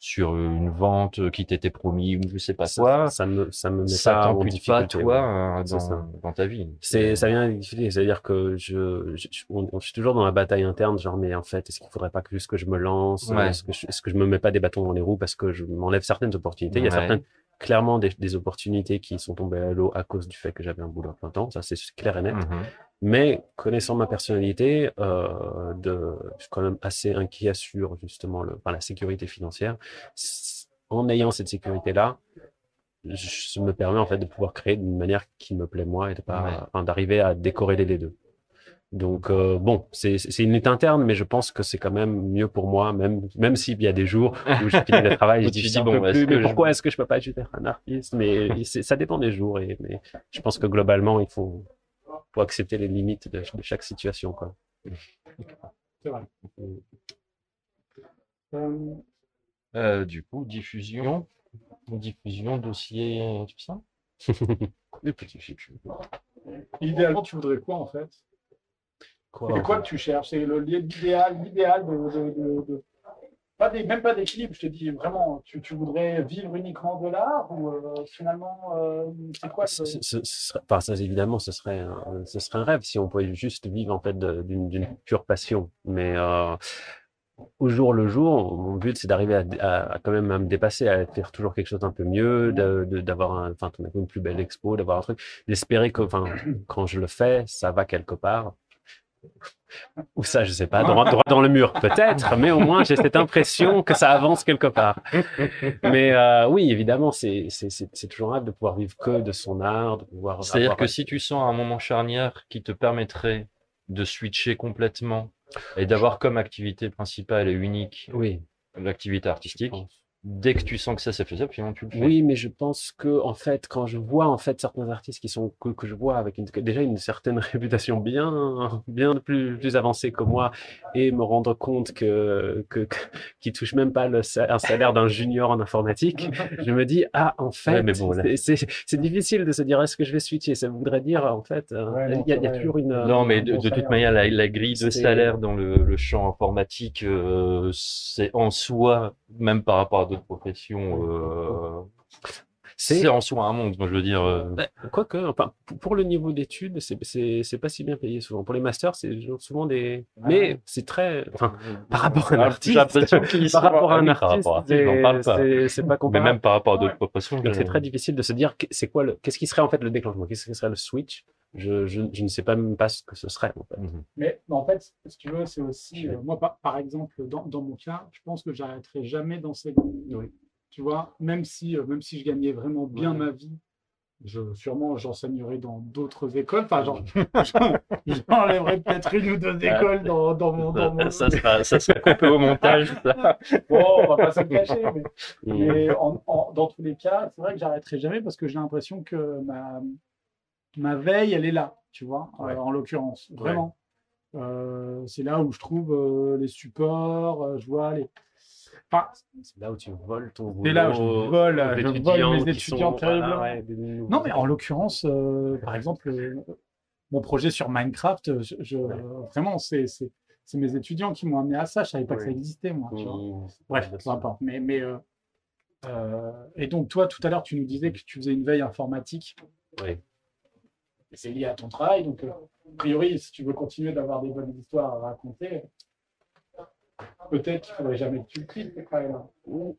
sur une vente qui t'était promis ou je sais pas ça, quoi, ça me ça me met ça pas t'ampute toi ouais. C'est ça. dans, dans ta vie. C'est, ça vient avec difficulté, c'est-à-dire que je, je, je, on- je suis toujours dans la bataille interne, genre, mais en fait, est-ce qu'il faudrait pas que juste que je me lance, Ouais. est-ce que je, est-ce que je me mets pas des bâtons dans les roues parce que je m'enlève certaines opportunités? Il y a Ouais. certaines, clairement, des, des opportunités qui sont tombées à l'eau à cause du fait que j'avais un boulot à plein temps, ça c'est clair et net. Mhm. Mais connaissant ma personnalité, euh, de, je suis quand même assez inquiet sur justement le, enfin, la sécurité financière. En ayant cette sécurité-là, je me permets en fait de pouvoir créer d'une manière qui me plaît moi et de pas, Ouais. enfin, d'arriver à décorréler les deux. Donc euh, bon, c'est une lutte interne, mais je pense que c'est quand même mieux pour moi, même même s'il y a des jours où je finis le travail, je dis, bon, plus, mais je- pourquoi est-ce que je peux pas juste être un artiste? Mais ça dépend des jours et mais je pense que globalement il faut faut accepter les limites de, de chaque situation quoi. C'est vrai. Euh, du coup, diffusion, diffusion, dossier, tout ça. Les petits fichus. idéalement, tu voudrais quoi en fait? C'est quoi que tu cherches C'est le- l'idéal, l'idéal de, de- de- de- Pas des, même pas d'équilibre, je te dis vraiment, tu, tu voudrais vivre uniquement de l'art ou euh, finalement, euh, c'est quoi Ce- le- ce- ce serait- enfin, ça, évidemment, ce serait, un, ce serait un rêve si on pouvait juste vivre en fait d'une pure passion. Mais euh, au jour le jour, mon but c'est d'arriver à, à- à quand même à me dépasser, à faire toujours quelque chose d'un peu mieux, d'avoir enfin, une plus belle expo, d'avoir un truc, d'espérer que, enfin, quand je le fais, ça va quelque part. Ou ça, je sais pas, droit, droit dans le mur, peut-être, mais au moins j'ai cette impression que ça avance quelque part. Mais euh, oui, évidemment, c'est toujours rêve de pouvoir vivre que de son art, de pouvoir. C'est-à-dire que si tu sens un moment charnière qui te permettrait de switcher complètement et d'avoir comme activité principale et unique Oui, l'activité artistique. Dès que tu sens que ça c'est faisable, finalement tu le fais. Oui, mais je pense que en fait, quand je vois en fait certains artistes qui sont que, que je vois avec une, déjà une certaine réputation bien bien plus plus avancée que moi et me rendre compte que que, que qui touchent même pas le, un salaire d'un junior en informatique, je me dis ah en fait Ouais, mais bon, là- c'est- c'est c'est difficile de se dire est-ce que je vais switcher? Ça voudrait dire en fait euh, Ouais, il y a, c'est il y a vrai. toujours une euh, Non, mais de, bon de toute manière, la, la grille de salaire dans le, le champ informatique, euh, c'est en soi, même par rapport à d'autres professions, euh, c'est en soi un monde. Moi, je veux dire, euh, Ben, Quoique, enfin, pour- le niveau d'études, c'est pas si bien payé souvent. Pour les masters, c'est souvent des. Mais c'est très. Enfin, par rapport à un Ah, artiste, par rapport à ah un artiste, c'est pas. pas Mais comparable. même par rapport à d'autres professions, c'est très difficile de se dire c'est quoi le, qu'est-ce qui serait en fait le déclenchement, qu'est-ce qui serait le switch? Je, je, je ne sais pas même pas ce que ce serait en fait. Mhm. Mais en fait, si tu veux, c'est aussi, euh, moi par, par exemple, dans, dans mon cas, je pense que j'arrêterai jamais dans Oui. Tu vois, même si, euh, même si je gagnais vraiment bien Ouais. ma vie, je, sûrement j'enseignerai dans d'autres écoles. Enfin, genre, j'enlèverai peut-être une ou deux écoles dans, dans mon. Dans mon... Ça, ça sera, ça sera coupé au montage. ça. Bon, on va pas se le cacher. Mais, Mm. mais en- en- dans tous les cas, c'est vrai que j'arrêterai jamais parce que j'ai l'impression que ma, ma veille, elle est là, tu vois, Ouais. euh, en l'occurrence, vraiment. Euh, c'est là où je trouve euh, les supports, je vois les. Enfin, C'est là où tu voles ton boulot. c'est là où je vole, je vole mes étudiants terriblement. ouais, des Non, mais en l'occurrence, euh, par exemple, euh, mon projet sur Minecraft, je, je- Ouais. vraiment, c'est mes étudiants qui m'ont amené à ça. Je savais pas que ça existait, moi. tu vois. Mm. Bref, peu importe. Mais, mais, Euh, et donc, toi, tout à l'heure, tu nous disais que tu faisais une veille informatique. Oui. Et c'est lié à ton travail. Donc, euh, a priori, si tu veux continuer d'avoir des bonnes histoires à raconter, peut-être qu'il ne faudrait jamais que tu le quittes.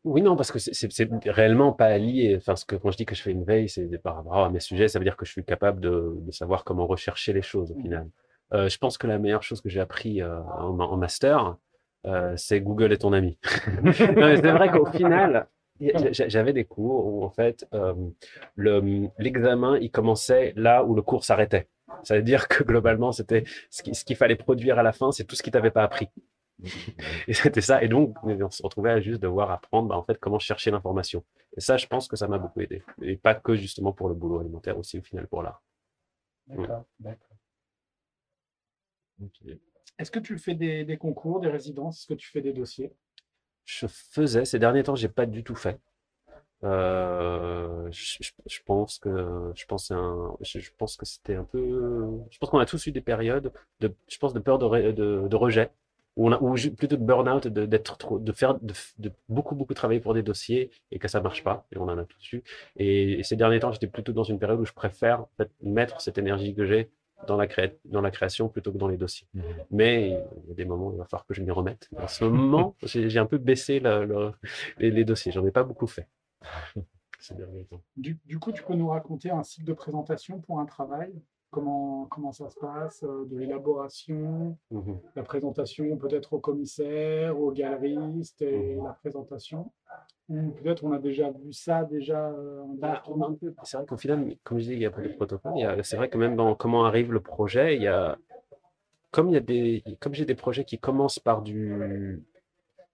Oui, non, parce que c'est- réellement pas lié. Enfin, ce que, quand je dis que je fais une veille, c'est par rapport à mes sujets, ça veut dire que je suis capable de, de savoir comment rechercher les choses au final. Euh, je pense que la meilleure chose que j'ai appris euh, en, ma- en master, euh, c'est Google est ton ami. C'est vrai qu'au final, j'avais des cours où en fait euh, le- l'examen il commençait là où le cours s'arrêtait. Ça veut dire que globalement, c'était ce qui- ce qu'il fallait produire à la fin, c'est tout ce qui t'avait pas appris. Et c'était ça. Et donc, on se retrouvait à juste devoir apprendre bah, en fait, comment chercher l'information. Et ça, je pense que ça m'a beaucoup aidé. Et pas que justement pour le boulot alimentaire, aussi au final pour l'art. D'accord, d'accord. Est-ce que tu fais des, des concours, des résidences? Est-ce que tu fais des dossiers? Je faisais, ces derniers temps, j'ai pas du tout fait. Euh, je, pense que je pense que c'était un peu, je pense qu'on a tous eu des périodes de, je pense de peur de, de, rejet ou plutôt de burn-out, d'être de faire, de, beaucoup beaucoup travailler pour des dossiers et que ça marche pas et on en a tous eu. Et, ces derniers temps, j'étais plutôt dans une période où je préfère mettre cette énergie que j'ai dans la cré- dans la création plutôt que dans les dossiers. Mais il y a des moments où il va falloir que je m'y remette. En ce moment, j'ai un peu baissé le- le- les, les dossiers. J'en ai pas beaucoup fait ces derniers temps. du, du coup, tu peux nous raconter un cycle de présentation pour un travail? Comment, comment ça se passe euh, De l'élaboration, Mhm. la présentation peut-être au commissaire, au galeriste et Mhm. la présentation peut-être on a déjà vu ça déjà euh, Bah, C'est vrai qu'au final, comme je disais, il y a pas de protocole. C'est vrai que même dans comment arrive le projet, il y a comme il y a des comme j'ai des projets qui commencent par du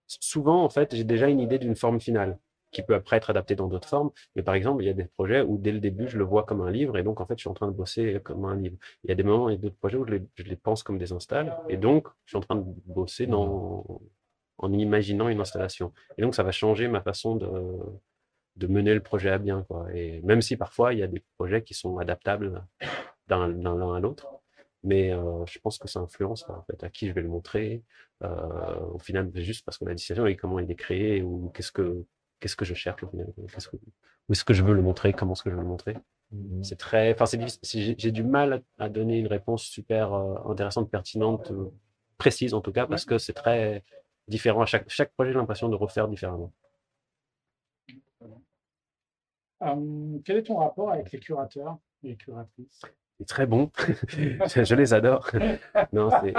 souvent en fait j'ai déjà une idée d'une forme finale qui peut après être adaptée dans d'autres formes. Mais par exemple, il y a des projets où dès le début je le vois comme un livre et donc en fait je suis en train de bosser comme un livre. Il y a des moments et d'autres projets où je les, pense comme des installs et donc je suis en train de bosser dans en imaginant une installation. Et donc ça va changer ma façon de de mener le projet à bien. Quoi. Et même si parfois il y a des projets qui sont adaptables d'un l'un à l'autre, mais euh, je pense que ça influence en fait, à qui je vais le montrer. Euh, au final, juste parce que la destination et comment il est créé ou qu'est-ce que qu'est-ce que je cherche au final, qu'est-ce que, où est-ce que je veux le montrer, comment est-ce que je veux le montrer. C'est très, enfin c'est J'ai j'ai du mal à donner une réponse super euh, intéressante, pertinente, euh, précise en tout cas, parce que c'est très différent. À chaque chaque projet, j'ai l'impression de refaire différemment. Euh, quel est ton rapport avec les curateurs et les curatrices? C'est très bon. je je les adore. non, c'est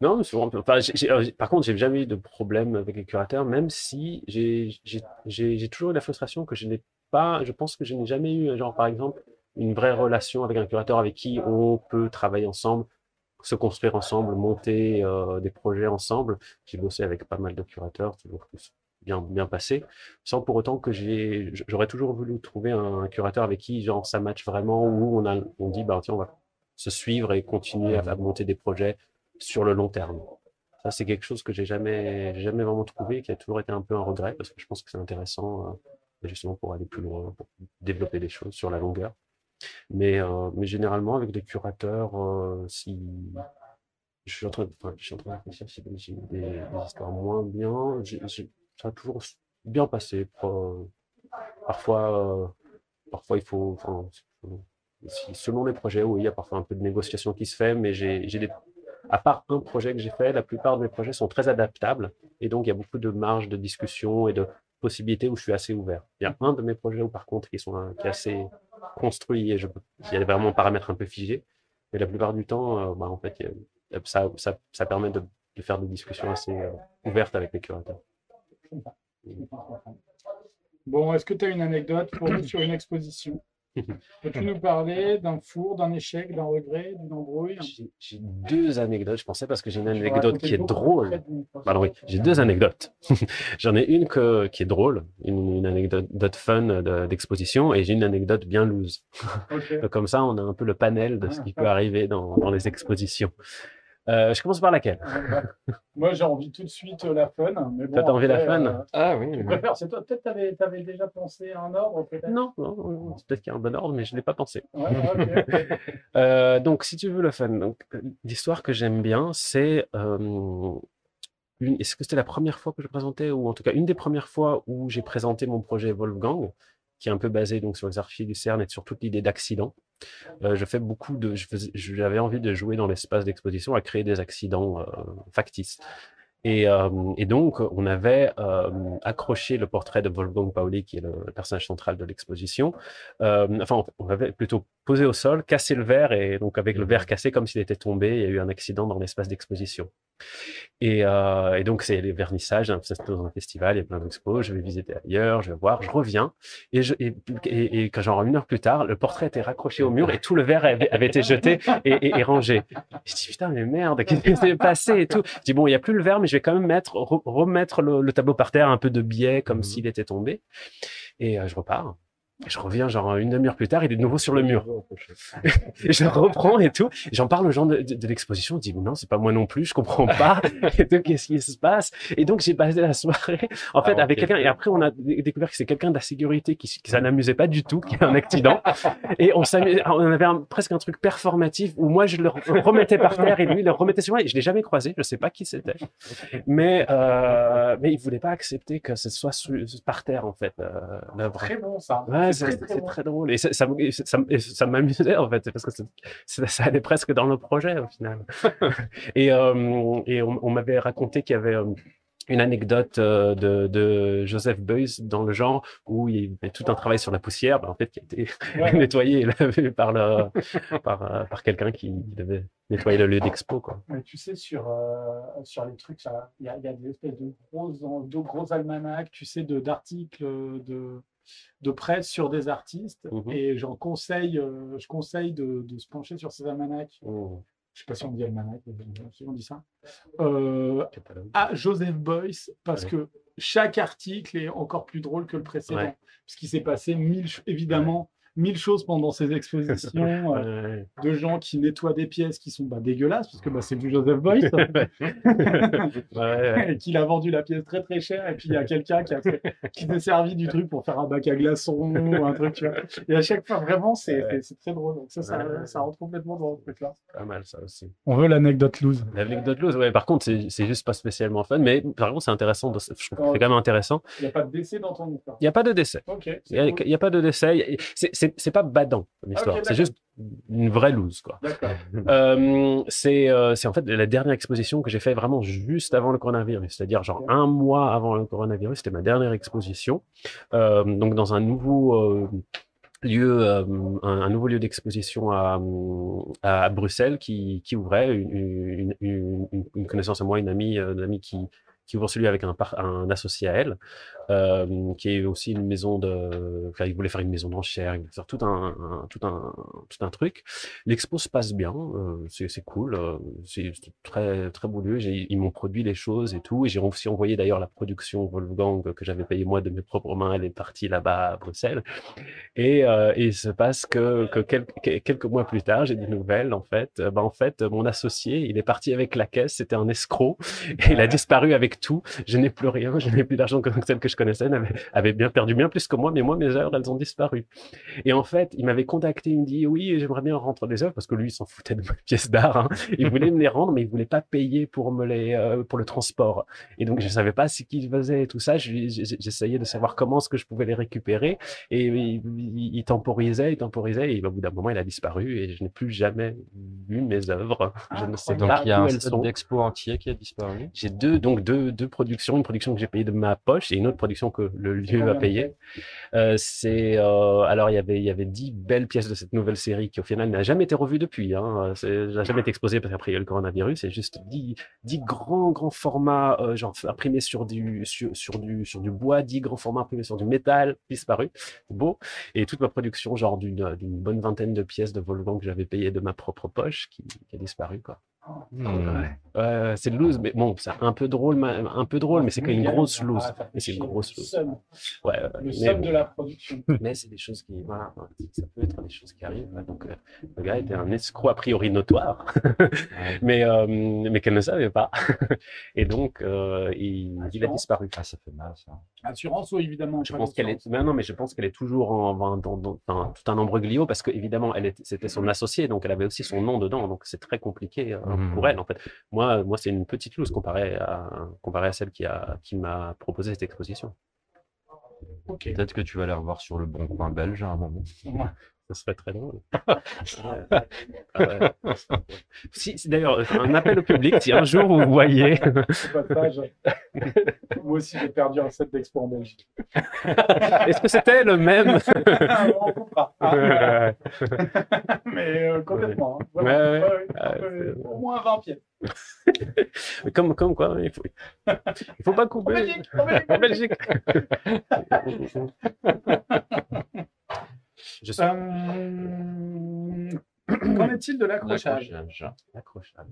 non, souvent, enfin, alors, par contre, j'ai jamais eu de problème avec les curateurs, même si j'ai toujours eu la frustration que je n'ai pas. Je pense que je n'ai jamais eu, genre par exemple, une vraie relation avec un curateur avec qui on peut travailler ensemble, se construire ensemble, monter euh, des projets ensemble. J'ai bossé avec pas mal de curateurs, toujours tous bien bien passé, sans pour autant que. J'aurais toujours voulu trouver un curateur avec qui genre ça match vraiment, où on a on dit bah tiens on va se suivre et continuer à, monter des projets sur le long terme. Ça, c'est quelque chose que j'ai jamais, jamais vraiment trouvé, qui a toujours été un peu un regret, parce que je pense que c'est intéressant, euh, justement, pour aller plus loin, pour développer des choses sur la longueur. Mais, euh, mais généralement, avec des curateurs, euh, si je suis en train de, je réfléchir si j'ai des, histoires moins bien, j'ai- ça a toujours bien passé. Pas- Parfois, euh, parfois il faut, selon les projets, oui, il y a parfois un peu de négociation qui se fait, mais j'ai à part un projet que j'ai fait, la plupart de mes projets sont très adaptables et donc il y a beaucoup de marge de discussion et de possibilités où je suis assez ouvert. Il y a un de mes projets où par contre qui sont est assez construit et je, il y a vraiment un paramètre un peu figé. Mais la plupart du temps, euh, bah, en fait, ça, permet de, de faire des discussions assez euh, ouvertes avec les curateurs. Bon, est-ce que tu as une anecdote pour nous sur une exposition? Peux-tu nous parler d'un four, d'un échec, d'un regret, d'une embrouille? J'ai deux anecdotes, je pensais parce que j'ai une anecdote qui est drôle. Pardon, oui, j'ai deux anecdotes. J'en ai une que, qui est drôle, une, une anecdote fun de- d'exposition, et j'ai une anecdote bien loose. Comme ça, on a un peu le panel de ce qui peut arriver dans, dans les expositions. Euh, je commence par laquelle? Moi, j'ai envie tout de suite euh, la fun. Mais bon, t'as envie la fun? euh, Ah oui. Tu préfères, c'est toi. Peut-être t'avais avais déjà pensé à un ordre, peut-être? Non, non, non, c'est peut-être qu'il y a un bon ordre, mais je ne l'ai pas pensé. Ouais. Euh, donc, si tu veux le fun, donc, l'histoire que j'aime bien, c'est euh, une, est-ce que c'était la première fois que je présentais, ou en tout cas une des premières fois où j'ai présenté mon projet Wolfgang, qui est un peu basé donc sur les archives du CERN et sur toute l'idée d'accident. Euh, je fais beaucoup de, j'avais envie de jouer dans l'espace d'exposition à créer des accidents euh, factices. Et, euh, et donc, on avait euh, accroché le portrait de Wolfgang Pauli, qui est le, le personnage central de l'exposition. Euh, enfin, on avait plutôt posé au sol, cassé le verre, et donc avec le verre cassé, comme s'il était tombé, il y a eu un accident dans l'espace d'exposition. Et, euh, et donc, c'est les vernissages, hein, c'est dans un festival, il y a plein d'expos, je vais visiter ailleurs, je vais voir, je reviens, et, je, et, et, et quand genre une heure plus tard, le portrait était raccroché au mur et tout le verre avait, avait été jeté et, rangé. Je dis putain mais merde, qu'est-ce qui s'est passé et tout? Je dis bon, il y a plus le verre, mais je vais quand même mettre, re- remettre le, le tableau par terre, un peu de biais comme Mhm. s'il était tombé. Et euh, je repars. Et Je reviens genre une demi-heure plus tard, il est de nouveau sur le mur. Et je reprends et tout. J'en parle aux gens de, de, de l'exposition. Je dis, non, c'est pas moi non plus, je comprends pas. et donc, qu'est-ce qui se passe? Et donc, j'ai passé la soirée, en fait, Ah, avec ok. quelqu'un. Et après, on a dé- découvert que c'est quelqu'un de la sécurité qui, qui ça n'amusait pas du tout, qui a un accident. Et on avait un- presque un truc performatif où moi, je le remettais par terre et lui, il le remettait sur moi. Et je l'ai jamais croisé. Je sais pas qui c'était. Mais, euh, mais il voulait pas accepter que ce soit par terre, en fait, euh. Très bon ça. Ouais, C'est c'est très, drôle. Et ça, ça, ça, ça m'amusait, en fait, parce que ça allait presque dans le projet, au final. et euh, et on, on m'avait raconté qu'il y avait euh, une anecdote euh, de, de Joseph Beuys dans le genre où il y avait tout un travail sur la poussière, ben, en fait, qui a été Ouais. nettoyé et lavé par, le, par, euh, par quelqu'un qui devait nettoyer le lieu d'expo, quoi. Mais tu sais, sur, euh, sur les trucs, il y a, y a des espèces de gros, de gros almanachs, tu sais, de- d'articles de, de presse sur des artistes. Mhm. Et j'en conseille, euh, je conseille de, de se pencher sur ces almanachs. Mmh. Je sais pas si on dit almanach, si on dit ça. Euh, à Joseph Beuys, parce Ouais. que chaque article est encore plus drôle que le précédent. Ouais. Parce qu'il s'est passé mille, évidemment, mille choses pendant ces expositions. euh, de gens qui nettoient des pièces qui sont bah, dégueulasses, parce que bah, c'est du Joseph ouais. et qu'il a vendu la pièce très très cher, et puis il y a quelqu'un qui, a fait- qui s'est servi du truc pour faire un bac à glaçons ou un truc, tu vois. Et à chaque fois, vraiment, c'est très drôle. Donc ça, ça, ça rentre complètement dans ce truc-là. Pas mal, ça aussi. On veut l'anecdote loose. L'anecdote loose, ouais. Par contre, c'est juste pas spécialement fun, mais par contre, c'est intéressant. de- Je trouve que c'est quand même intéressant. Il n'y a pas de décès dans ton histoire. Il n'y a pas de décès. Ok. Il n'y a, cool. a pas de décès. C'est c'est- pas badant, comme histoire. C'est juste une vraie loose, quoi. Euh, c'est euh, c'est en fait la dernière exposition que j'ai fait vraiment juste avant le coronavirus, c'est-à-dire genre un mois avant le coronavirus, c'était ma dernière exposition. Euh, donc dans un nouveau lieu, euh, un, un nouveau lieu d'exposition à, à Bruxelles qui, qui ouvrait une, une, une, une- une connaissance à moi, une amie, une amie qui qui celui avec un, associé à elle, euh, qui est aussi une maison de, enfin, il voulait faire une maison d'enchères, il voulait faire tout un, un- tout un, tout un truc. L'expo se passe bien, euh, c'est cool, euh, c'est très très beau lieu. J'ai- Ils m'ont produit les choses et tout, et j'ai aussi envoyé d'ailleurs la production Wolfgang que j'avais payé moi de mes propres mains. Elle est partie là-bas à Bruxelles, et, euh, et il se passe que, que quelques, que- quelques mois plus tard, j'ai des nouvelles en fait. Bah, en fait, mon associé, il est parti avec la caisse, c'était un escroc, et il a disparu avec tout. Je n'ai plus rien, je n'ai plus d'argent que celle que je connaissais, elle avait, avait bien perdu bien plus que moi, mais moi mes œuvres, elles ont disparu. Et en fait, il m'avait contacté, il me dit oui, j'aimerais bien rendre les œuvres parce que lui, il s'en foutait de mes pièces d'art. hein. Il voulait me les rendre, mais il voulait pas payer pour me les euh, pour le transport. Et donc je savais pas ce qu'il faisait et tout ça. J'essayais de savoir comment est-ce que je pouvais les récupérer. Et il, il- il temporisait, il temporisait, et au bout d'un moment, il a disparu et je n'ai plus jamais vu mes œuvres. Je ne sais Donc pas il y a où un elles sont. d'expo entier qui a disparu. J'ai deux donc deux deux productions, une production que j'ai payée de ma poche et une autre production que le lieu a payée. Euh, c'est euh, alors il y avait il y avait dix belles pièces de cette nouvelle série qui au final n'a jamais été revue depuis. Hein. N'a jamais été exposée parce qu'après il y a eu le coronavirus. C'est juste dix dix grands grands formats euh, genre imprimés sur du sur, sur du sur du bois, dix grands formats imprimés sur du métal disparu. C'est beau. Et toute ma production genre d'une d'une bonne vingtaine de pièces de Wolfgang que j'avais payé de ma propre poche qui, qui a disparu quoi. Ouais, ouais, c'est loose, mais bon, c'est un peu drôle, un peu drôle, mais c'est quand même une grosse loose. Mais c'est une grosse Le loose. Ouais, Le mais, seum de la production. mais c'est des choses qui, voilà, ça peut être des choses qui arrivent. Donc, euh, le gars était un escroc a priori notoire, mais, euh, mais qu'elle ne savait pas. Et donc, euh, il, il a disparu. Ah, ça fait mal ça. Assurance, évidemment. Je pense qu'elle est, mais non, mais je pense qu'elle est toujours en, en- dans, dans- dans tout un embroglio parce que évidemment, elle était- c'était son associée, donc elle avait aussi son nom dedans, donc c'est très compliqué. Euh, pour elle, en fait. Moi, moi c'est une petite loose comparée à, comparée à celle qui, a, qui m'a proposé cette exposition. Peut-être que tu vas les revoir sur le bon coin belge à un moment. Ça serait très drôle. Ah ouais. Si, si, D'ailleurs, un appel au public, si un jour vous voyez. Moi aussi, j'ai perdu un set d'expo en Belgique. Est-ce que c'était le même On. Ouais, Mais euh, complètement. hein. Ouais. Ouais. Ah, Euh, au moins 20 pieds. Comme, comme quoi, il faut, il faut pas En couper. Belgique, en Belgique. En Belgique. Je Euh, Qu'en est-il de l'accrochage? L'accrochage. L'accrochage.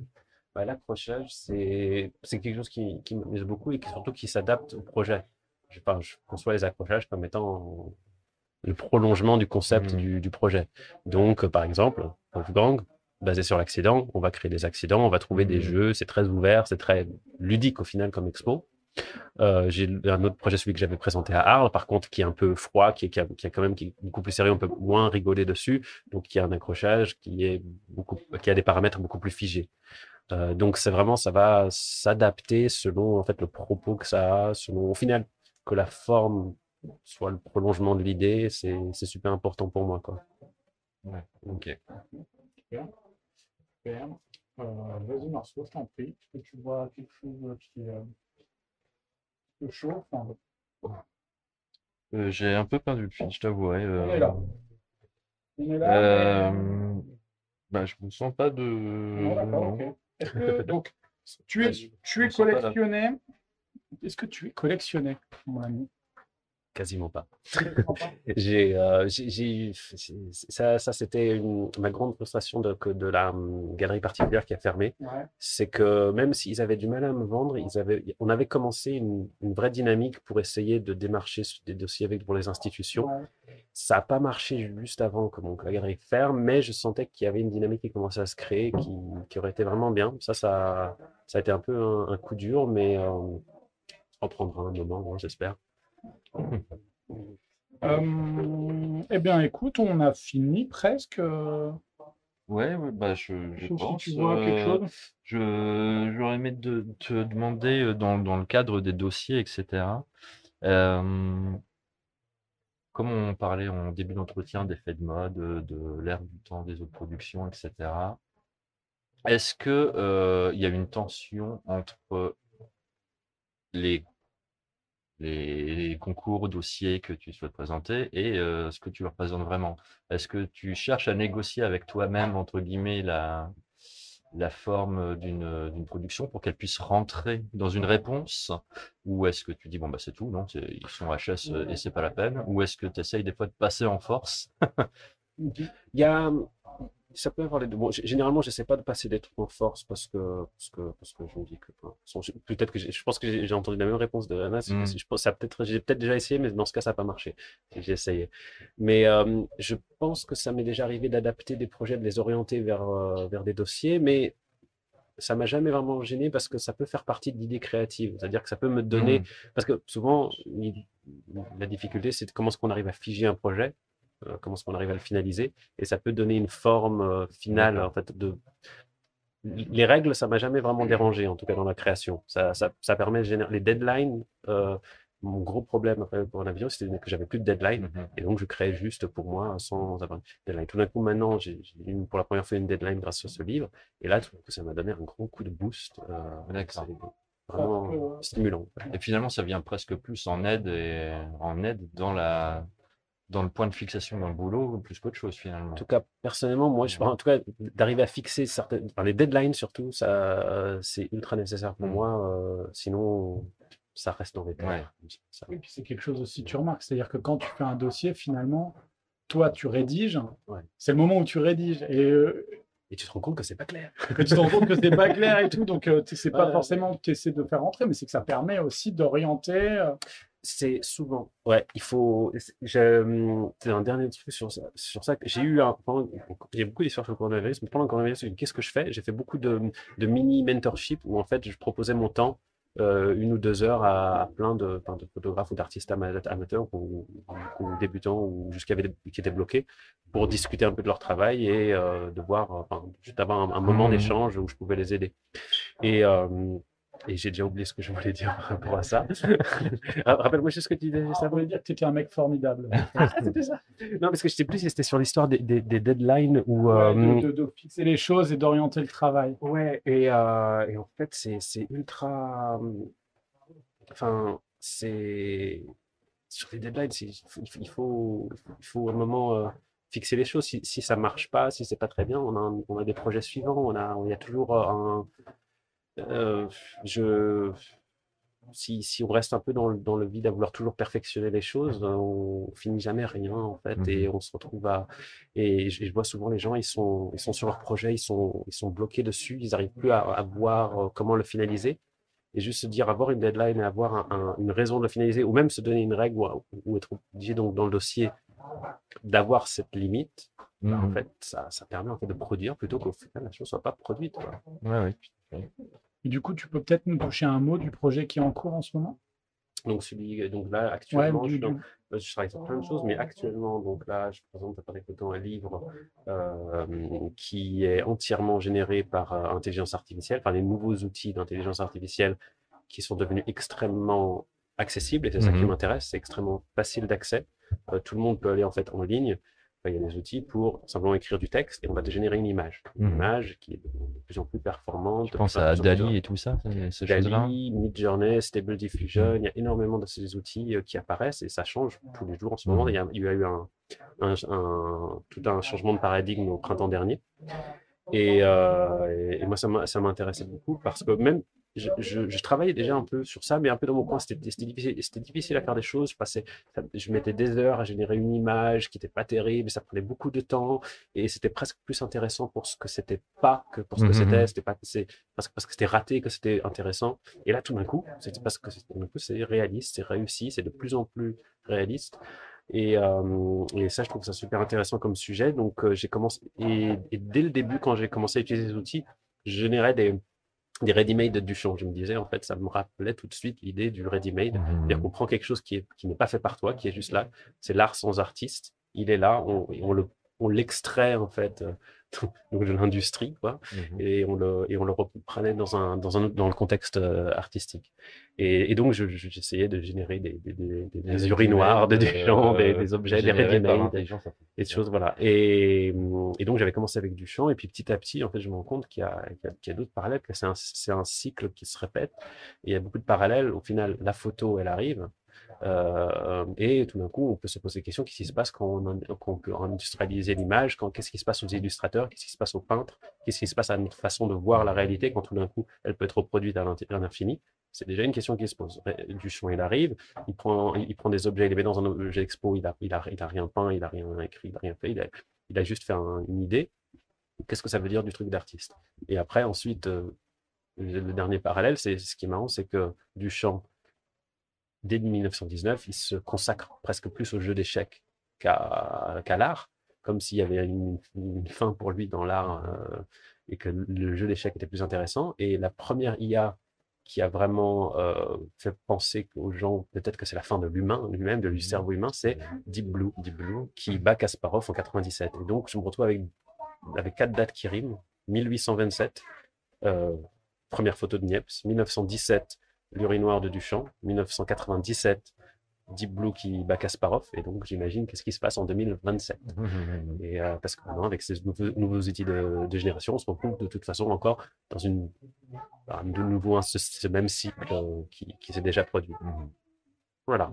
Bah, l'accrochage, c'est c'est quelque chose qui, qui m'amuse beaucoup et qui, surtout qui s'adapte au projet. Je, enfin, je conçois les accrochages comme étant le prolongement du concept Mhm. du, du projet. Donc, par exemple, Wolfgang, basé sur l'accident, on va créer des accidents, on va trouver des Mhm. jeux, c'est très ouvert, c'est très ludique au final comme expo. Euh, j'ai un autre projet, celui que j'avais présenté à Arles, par contre, qui est un peu froid, qui est, qui a, qui a quand même qui est beaucoup plus sérieux, on peut moins rigoler dessus, donc qui a un accrochage qui est beaucoup, qui a des paramètres beaucoup plus figés. Euh, donc c'est vraiment, ça va s'adapter selon en fait le propos que ça a, selon au final que la forme soit le prolongement de l'idée, c'est c'est super important pour moi quoi. Ouais, ok. Super. Euh, Vas-y, Marceau, je t'en prie. Est-ce que tu vois quelque chose qui euh, enfin, Euh, j'ai un peu perdu le fil, je t'avouerai. On est euh, là. On est là. mais- euh, bah, je me sens pas de. Non, d'accord, ok. Est-ce que, donc, tu es, tu es collectionné. Est-ce que tu es collectionné, mon ami? Quasiment pas. J'ai, euh, ça, ça c'était ma grande frustration de, la hum, galerie particulière qui a fermé. Ouais. c'est que même s'ils avaient du mal à me vendre, ils avaient, on avait commencé une, une vraie dynamique pour essayer de démarcher des dossiers avec pour les institutions. ouais. Ça n'a pas marché juste avant que mon- la galerie ferme, mais je sentais qu'il y avait une dynamique qui commençait à se créer, qui, qui aurait été vraiment bien. Ça, ça, ça a été un peu un, un coup dur, mais euh, on prendra un moment, hein, j'espère. Euh, eh bien, écoute, on a fini presque. Ouais, ouais, bah, je, je si pense. tu vois quelque euh, chose? Je, j'aurais aimé de, te demander euh, dans, dans le cadre des dossiers, etc. euh, comme on parlait en début d'entretien d'effets de mode, euh, de l'ère du temps des autres productions, etc. Est-ce que euh, il y a une tension entre les, les concours, dossiers que tu souhaites présenter et euh, ce que tu représentes vraiment? Est-ce que tu cherches à négocier avec toi-même, entre guillemets, la, la forme d'une production pour qu'elle puisse rentrer dans une réponse? Ou est-ce que tu dis, bon, bah, c'est tout, non, ils sont HS euh, et c'est pas la peine? Ou est-ce que tu essayes des fois de passer en force? Il y a, ça peut avoir les deux. Bon, généralement, j'essaie pas de passer des trucs en force parce que, parce que, parce que je me dis que, peut-être que j'ai- je pense que j'ai entendu la même réponse de Anna. Mm. c'est- Je pense, ça a peut-être, j'ai peut-être déjà essayé, mais dans ce cas, ça n'a pas marché. J'ai essayé. Mais euh, je pense que ça m'est déjà arrivé d'adapter des projets, de les orienter vers, euh, vers des dossiers, mais ça m'a jamais vraiment gêné parce que ça peut faire partie de l'idée créative. C'est-à-dire que ça peut me donner, Mhm. parce que souvent, la difficulté, c'est comment est-ce qu'on arrive à figer un projet, comment est-ce qu'on arrive à le finaliser, et ça peut donner une forme euh, finale, en fait, de... Les règles, ça m'a jamais vraiment dérangé, en tout cas dans la création. Ça, ça, ça permet de générer... Les deadlines, euh, mon gros problème après pour l'avion, c'était que j'avais plus de deadline, Mhm. et donc je créais juste pour moi sans avoir de deadline. Tout d'un coup, maintenant, j'ai eu pour la première fois une deadline grâce à ce livre, et là, tout d'un coup, ça m'a donné un gros coup de boost. euh, vraiment stimulant. Et finalement, ça vient presque plus en aide et en aide dans la dans le point de fixation dans le boulot plus qu'autre chose finalement. En tout cas, personnellement, moi, je, en tout cas, d'arriver à fixer certaines, enfin, les deadlines surtout, ça, euh, c'est ultra nécessaire pour Mm. moi. euh, sinon, ça reste dans les. Ouais. Ça- Oui, puis c'est quelque chose aussi, tu remarques. C'est-à-dire que quand tu fais un dossier, finalement, toi, tu rédiges. Ouais. C'est le moment où tu rédiges. Et euh, Et tu te rends compte que c'est pas clair. que tu te rends compte que c'est pas clair et tout. Donc, euh, c'est pas Ouais. forcément que tu essaies de faire rentrer, mais c'est que ça permet aussi d'orienter. C'est souvent, ouais, il faut. C'est un dernier truc sur ça. Sur ça j'ai eu un. pendant- J'ai beaucoup d'histoires sur le coronavirus, mais pendant le coronavirus, qu'est-ce que je fais? J'ai fait beaucoup de, de mini mentorship où en fait, je proposais mon temps euh, une ou deux heures à, à plein de, photographes ou d'artistes ama- amateurs ou, débutants ou juste qui, étaient bloqués pour discuter un peu de leur travail et euh, de voir, enfin, juste avoir un, un moment Mhm. d'échange où je pouvais les aider. Et, euh, et j'ai déjà oublié ce que je voulais dire par rapport à ça. Ah, Rappelle-moi juste ce que tu disais. Ça voulait dire que tu étais un mec formidable. C'était ça. Non, parce que je sais plus si c'était sur l'histoire des, des, des deadlines ou. Ouais, euh, de, de- de fixer les choses et d'orienter le travail. Ouais, et, euh, et en fait, c'est ultra. Enfin, c'est. Sur les deadlines, il faut, il faut, il faut à un moment euh, fixer les choses. Si, si ça marche pas, si c'est pas très bien, on a, un- on a des projets suivants. On a, il y a toujours un. Euh, je. Si, si on reste un peu dans le, dans le vide à vouloir toujours perfectionner les choses, euh, on finit jamais rien en fait, et on se retrouve à, et je, je vois souvent les gens, ils sont, ils sont sur leur projet, ils sont, ils sont bloqués dessus, ils n'arrivent plus à, à voir euh, comment le finaliser. Et juste se dire, avoir une deadline et avoir un- un- une raison de le finaliser, ou même se donner une règle ou, ou être obligé donc dans le dossier d'avoir cette limite, bah, en Mhm. fait, ça, ça permet en fait de produire plutôt qu'au final la chose soit pas produite. quoi. Ouais, ouais. Et du coup, tu peux peut-être nous toucher un mot du projet qui est en cours en ce moment? Donc, celui, donc là, Ouais, actuellement, je, du, suis dans- du- Euh, Je travaille sur plein de choses, mais actuellement, donc là, je présente à Paris un livre euh, qui est entièrement généré par euh, intelligence artificielle, par les nouveaux outils d'intelligence artificielle qui sont devenus extrêmement accessibles, et c'est ça qui Mhm. m'intéresse, c'est extrêmement facile d'accès. Euh, tout le monde peut aller en fait en ligne. Il y a des outils pour simplement écrire du texte et on va te générer une image. Une Mhm. image qui est de plus en plus performante. Je pense à plus- Dali et tout ça, choses-là. Dali, Midjourney, Stable Diffusion, il y a énormément de ces outils euh, qui apparaissent et ça change tous les jours en ce moment. Mhm. Il y a, il y a eu un, un- un- tout un changement de paradigme au printemps dernier. Et, euh, et- et moi, ça m'intéressait beaucoup parce que même, je, je- je travaillais déjà un peu sur ça, mais un peu dans mon coin, c'était c'était difficile, c'était difficile à faire des choses. Je, passais, je mettais des heures à générer une image qui n'était pas terrible, ça prenait beaucoup de temps et c'était presque plus intéressant pour ce que c'était pas que pour ce que Mhm. c'était. C'était pas, c'est parce que parce que c'était raté que c'était intéressant. Et là, tout d'un coup, c'est parce que c'est- tout d'un coup, c'est réaliste, c'est réussi, c'est de plus en plus réaliste. Et, euh, et ça, je trouve ça super intéressant comme sujet. Donc, euh, j'ai commencé, et, et dès le début, quand j'ai commencé à utiliser ces outils, je générais des, des ready-made du champ. Je me disais, en fait, ça me rappelait tout de suite l'idée du ready-made. C'est-à-dire Mhm. qu'on prend quelque chose qui est, qui n'est pas fait par toi, qui est juste là. C'est l'art sans artiste. Il est là, on, le, on l'extrait, en fait, euh, donc de l'industrie, quoi Mhm. et on le, et on le reprenait dans, un, dans, un, dans le contexte euh, artistique. Et, et donc, je- je- j'essayais de générer des, des, des, des, urinoirs, des, des gens, des, des objets, des ready-made, des choses, voilà. Et, et donc, j'avais commencé avec Duchamp, et puis petit à petit, en fait, je me rends compte qu'il y a, qu'il y a, qu'il y a d'autres parallèles, que c'est un, c'est un cycle qui se répète. Et il y a beaucoup de parallèles. Au final, la photo, elle arrive. Euh, et tout d'un coup, on peut se poser la question qu'est-ce qui se passe quand on, peut industrialiser l'image? Qu'est-ce qui se passe aux illustrateurs? Qu'est-ce qui se passe aux peintres? Qu'est-ce qui se passe à notre façon de voir la réalité quand tout d'un coup, elle peut être reproduite à l'infini? C'est déjà une question qui se pose. Ré- Duchamp, il arrive, il prend, il prend des objets, il les met dans un objet expo, il a, il a, il a rien peint, il a rien écrit, il a rien fait, il a, juste fait un- une idée. Qu'est-ce que ça veut dire du truc d'artiste? Et après, ensuite, euh, le dernier parallèle, c'est ce qui est marrant, c'est que Duchamp, dès 1919, il se consacre presque plus au jeu d'échecs qu'à l'art, comme s'il y avait une, une fin pour lui dans l'art euh, et que le jeu d'échecs était plus intéressant. Et la première IA qui a vraiment euh, fait penser aux gens, peut-être que c'est la fin de l'humain lui-même, de du cerveau humain, c'est Deep Blue, Deep Blue, qui bat Kasparov en 97. Et donc, je me retrouve avec, avec quatre dates qui riment. 1827, euh, première photo de Niepce. 1917, l'urinoir de Duchamp. 1997, Deep Blue qui bat Kasparov. Et donc, j'imagine qu'est-ce qui se passe en 2027. Mhm. Et euh, parce que maintenant, avec ces nouveaux, nouveaux outils de, de génération, on se retrouve de toute façon encore dans une, bah, de nouveau un- ce, ce même cycle euh, qui, qui s'est déjà produit. Mhm. Voilà.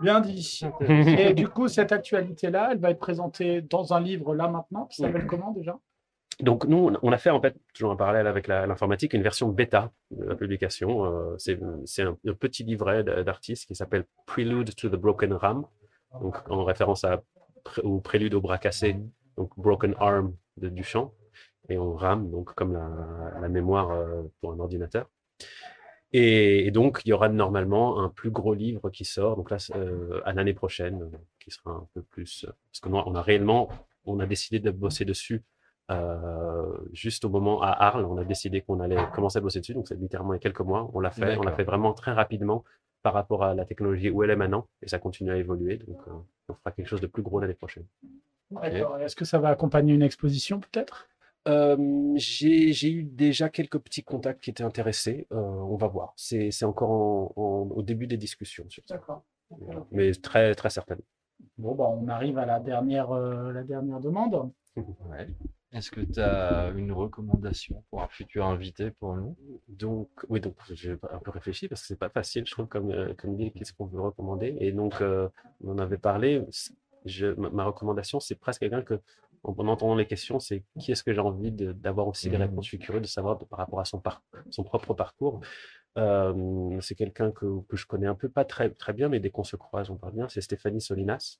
Bien dit. Et du coup, cette actualité-là, elle va être présentée dans un livre là maintenant, qui s'appelle comment déjà? Donc nous, on- a fait en fait, toujours en parallèle avec l'informatique, une version bêta de la publication. Euh, c'est un, petit livret d'artistes qui s'appelle Prelude to the Broken Ram, donc en référence à, au prélude au bras cassé, donc Broken Arm de Duchamp, et on RAM, donc comme la, mémoire euh, pour un ordinateur. Et, donc, il y aura normalement un plus gros livre qui sort, donc là, euh, à l'année prochaine, qui sera un peu plus. Parce que nous, on a réellement, on a décidé de bosser dessus euh, juste au moment à Arles, on a décidé qu'on allait commencer à bosser dessus. Donc, c'est littéralement il y a quelques mois. On l'a fait. On l'a fait vraiment très rapidement par rapport à la technologie où elle est maintenant. Et ça continue à évoluer. Donc, euh, on fera quelque chose de plus gros l'année prochaine. D'accord. Est-ce que ça va accompagner une exposition peut-être? Euh, j'ai eu déjà quelques petits contacts qui étaient intéressés. Euh, on va voir. C'est encore en- en- au début des discussions. sur ça. D'accord. Mais très, très certainement. Bon, bah, on arrive à la dernière, euh, la dernière demande. Ouais. Est-ce que tu as une recommandation pour un futur invité pour nous? Donc, oui, donc j'ai un peu réfléchi parce que c'est pas facile, je trouve, comme, euh, comme idée, qu'est-ce qu'on veut recommander? Et donc, euh, on en avait parlé. Je, ma, ma recommandation, c'est presque quelqu'un que, en, en entendant les questions, c'est qui est-ce que j'ai envie de- d'avoir aussi des Mhm. réponses? Je suis curieux de savoir de- par rapport à son, par, son propre parcours. Euh, c'est quelqu'un que, que je connais un peu, pas très, très bien, mais dès qu'on se croise, on parle bien. C'est Stéphanie Solinas,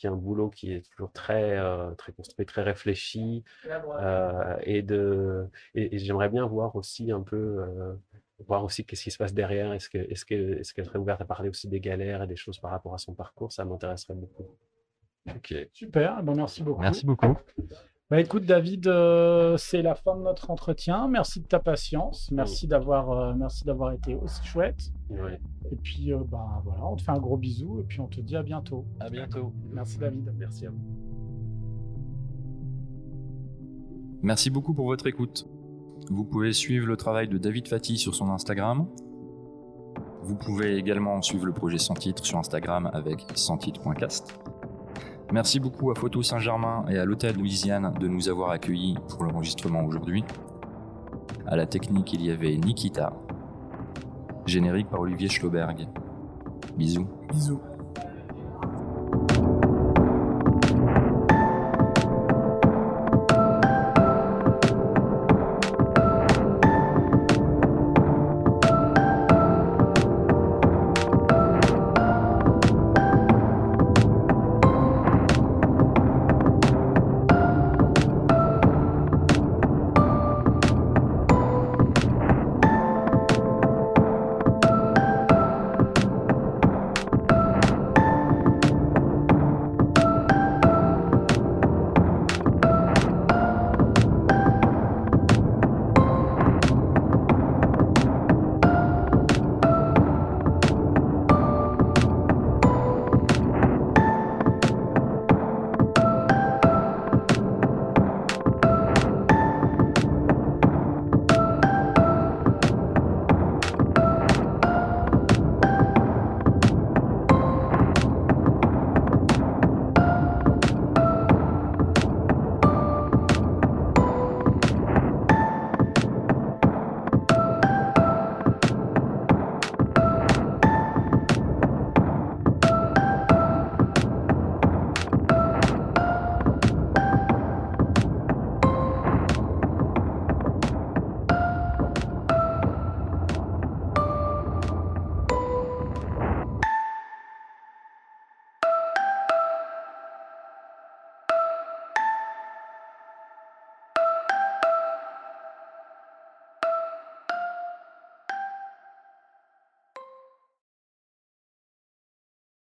qui a un boulot qui est toujours très, euh, très construit, très réfléchi. Euh, et de et, et j'aimerais bien voir aussi un peu euh, voir aussi qu'est-ce qui se passe derrière est-ce que est-ce que est-ce qu'elle serait ouverte à parler aussi des galères et des choses par rapport à son parcours? Ça m'intéresserait beaucoup Ok. Super, bon, merci beaucoup. Merci beaucoup. Bah, écoute, David, euh, c'est la fin de notre entretien. Merci de ta patience. Merci d'avoir euh, merci d'avoir été aussi chouette. Et puis, euh, bah, voilà, on te fait un gros bisou et puis on te dit à bientôt. À bientôt. Merci, David. merci à vous Merci beaucoup pour votre écoute. Vous pouvez suivre le travail de David Fati sur son Instagram. Vous pouvez également suivre le projet Sans Titre sur Instagram avec santtitre.cast. Merci beaucoup à Photo Saint-Germain et à l'Hôtel Louisiane de nous avoir accueillis pour l'enregistrement aujourd'hui. À la technique, il y avait Nikita. Générique par Olivier Schloberg. Bisous. Bisous.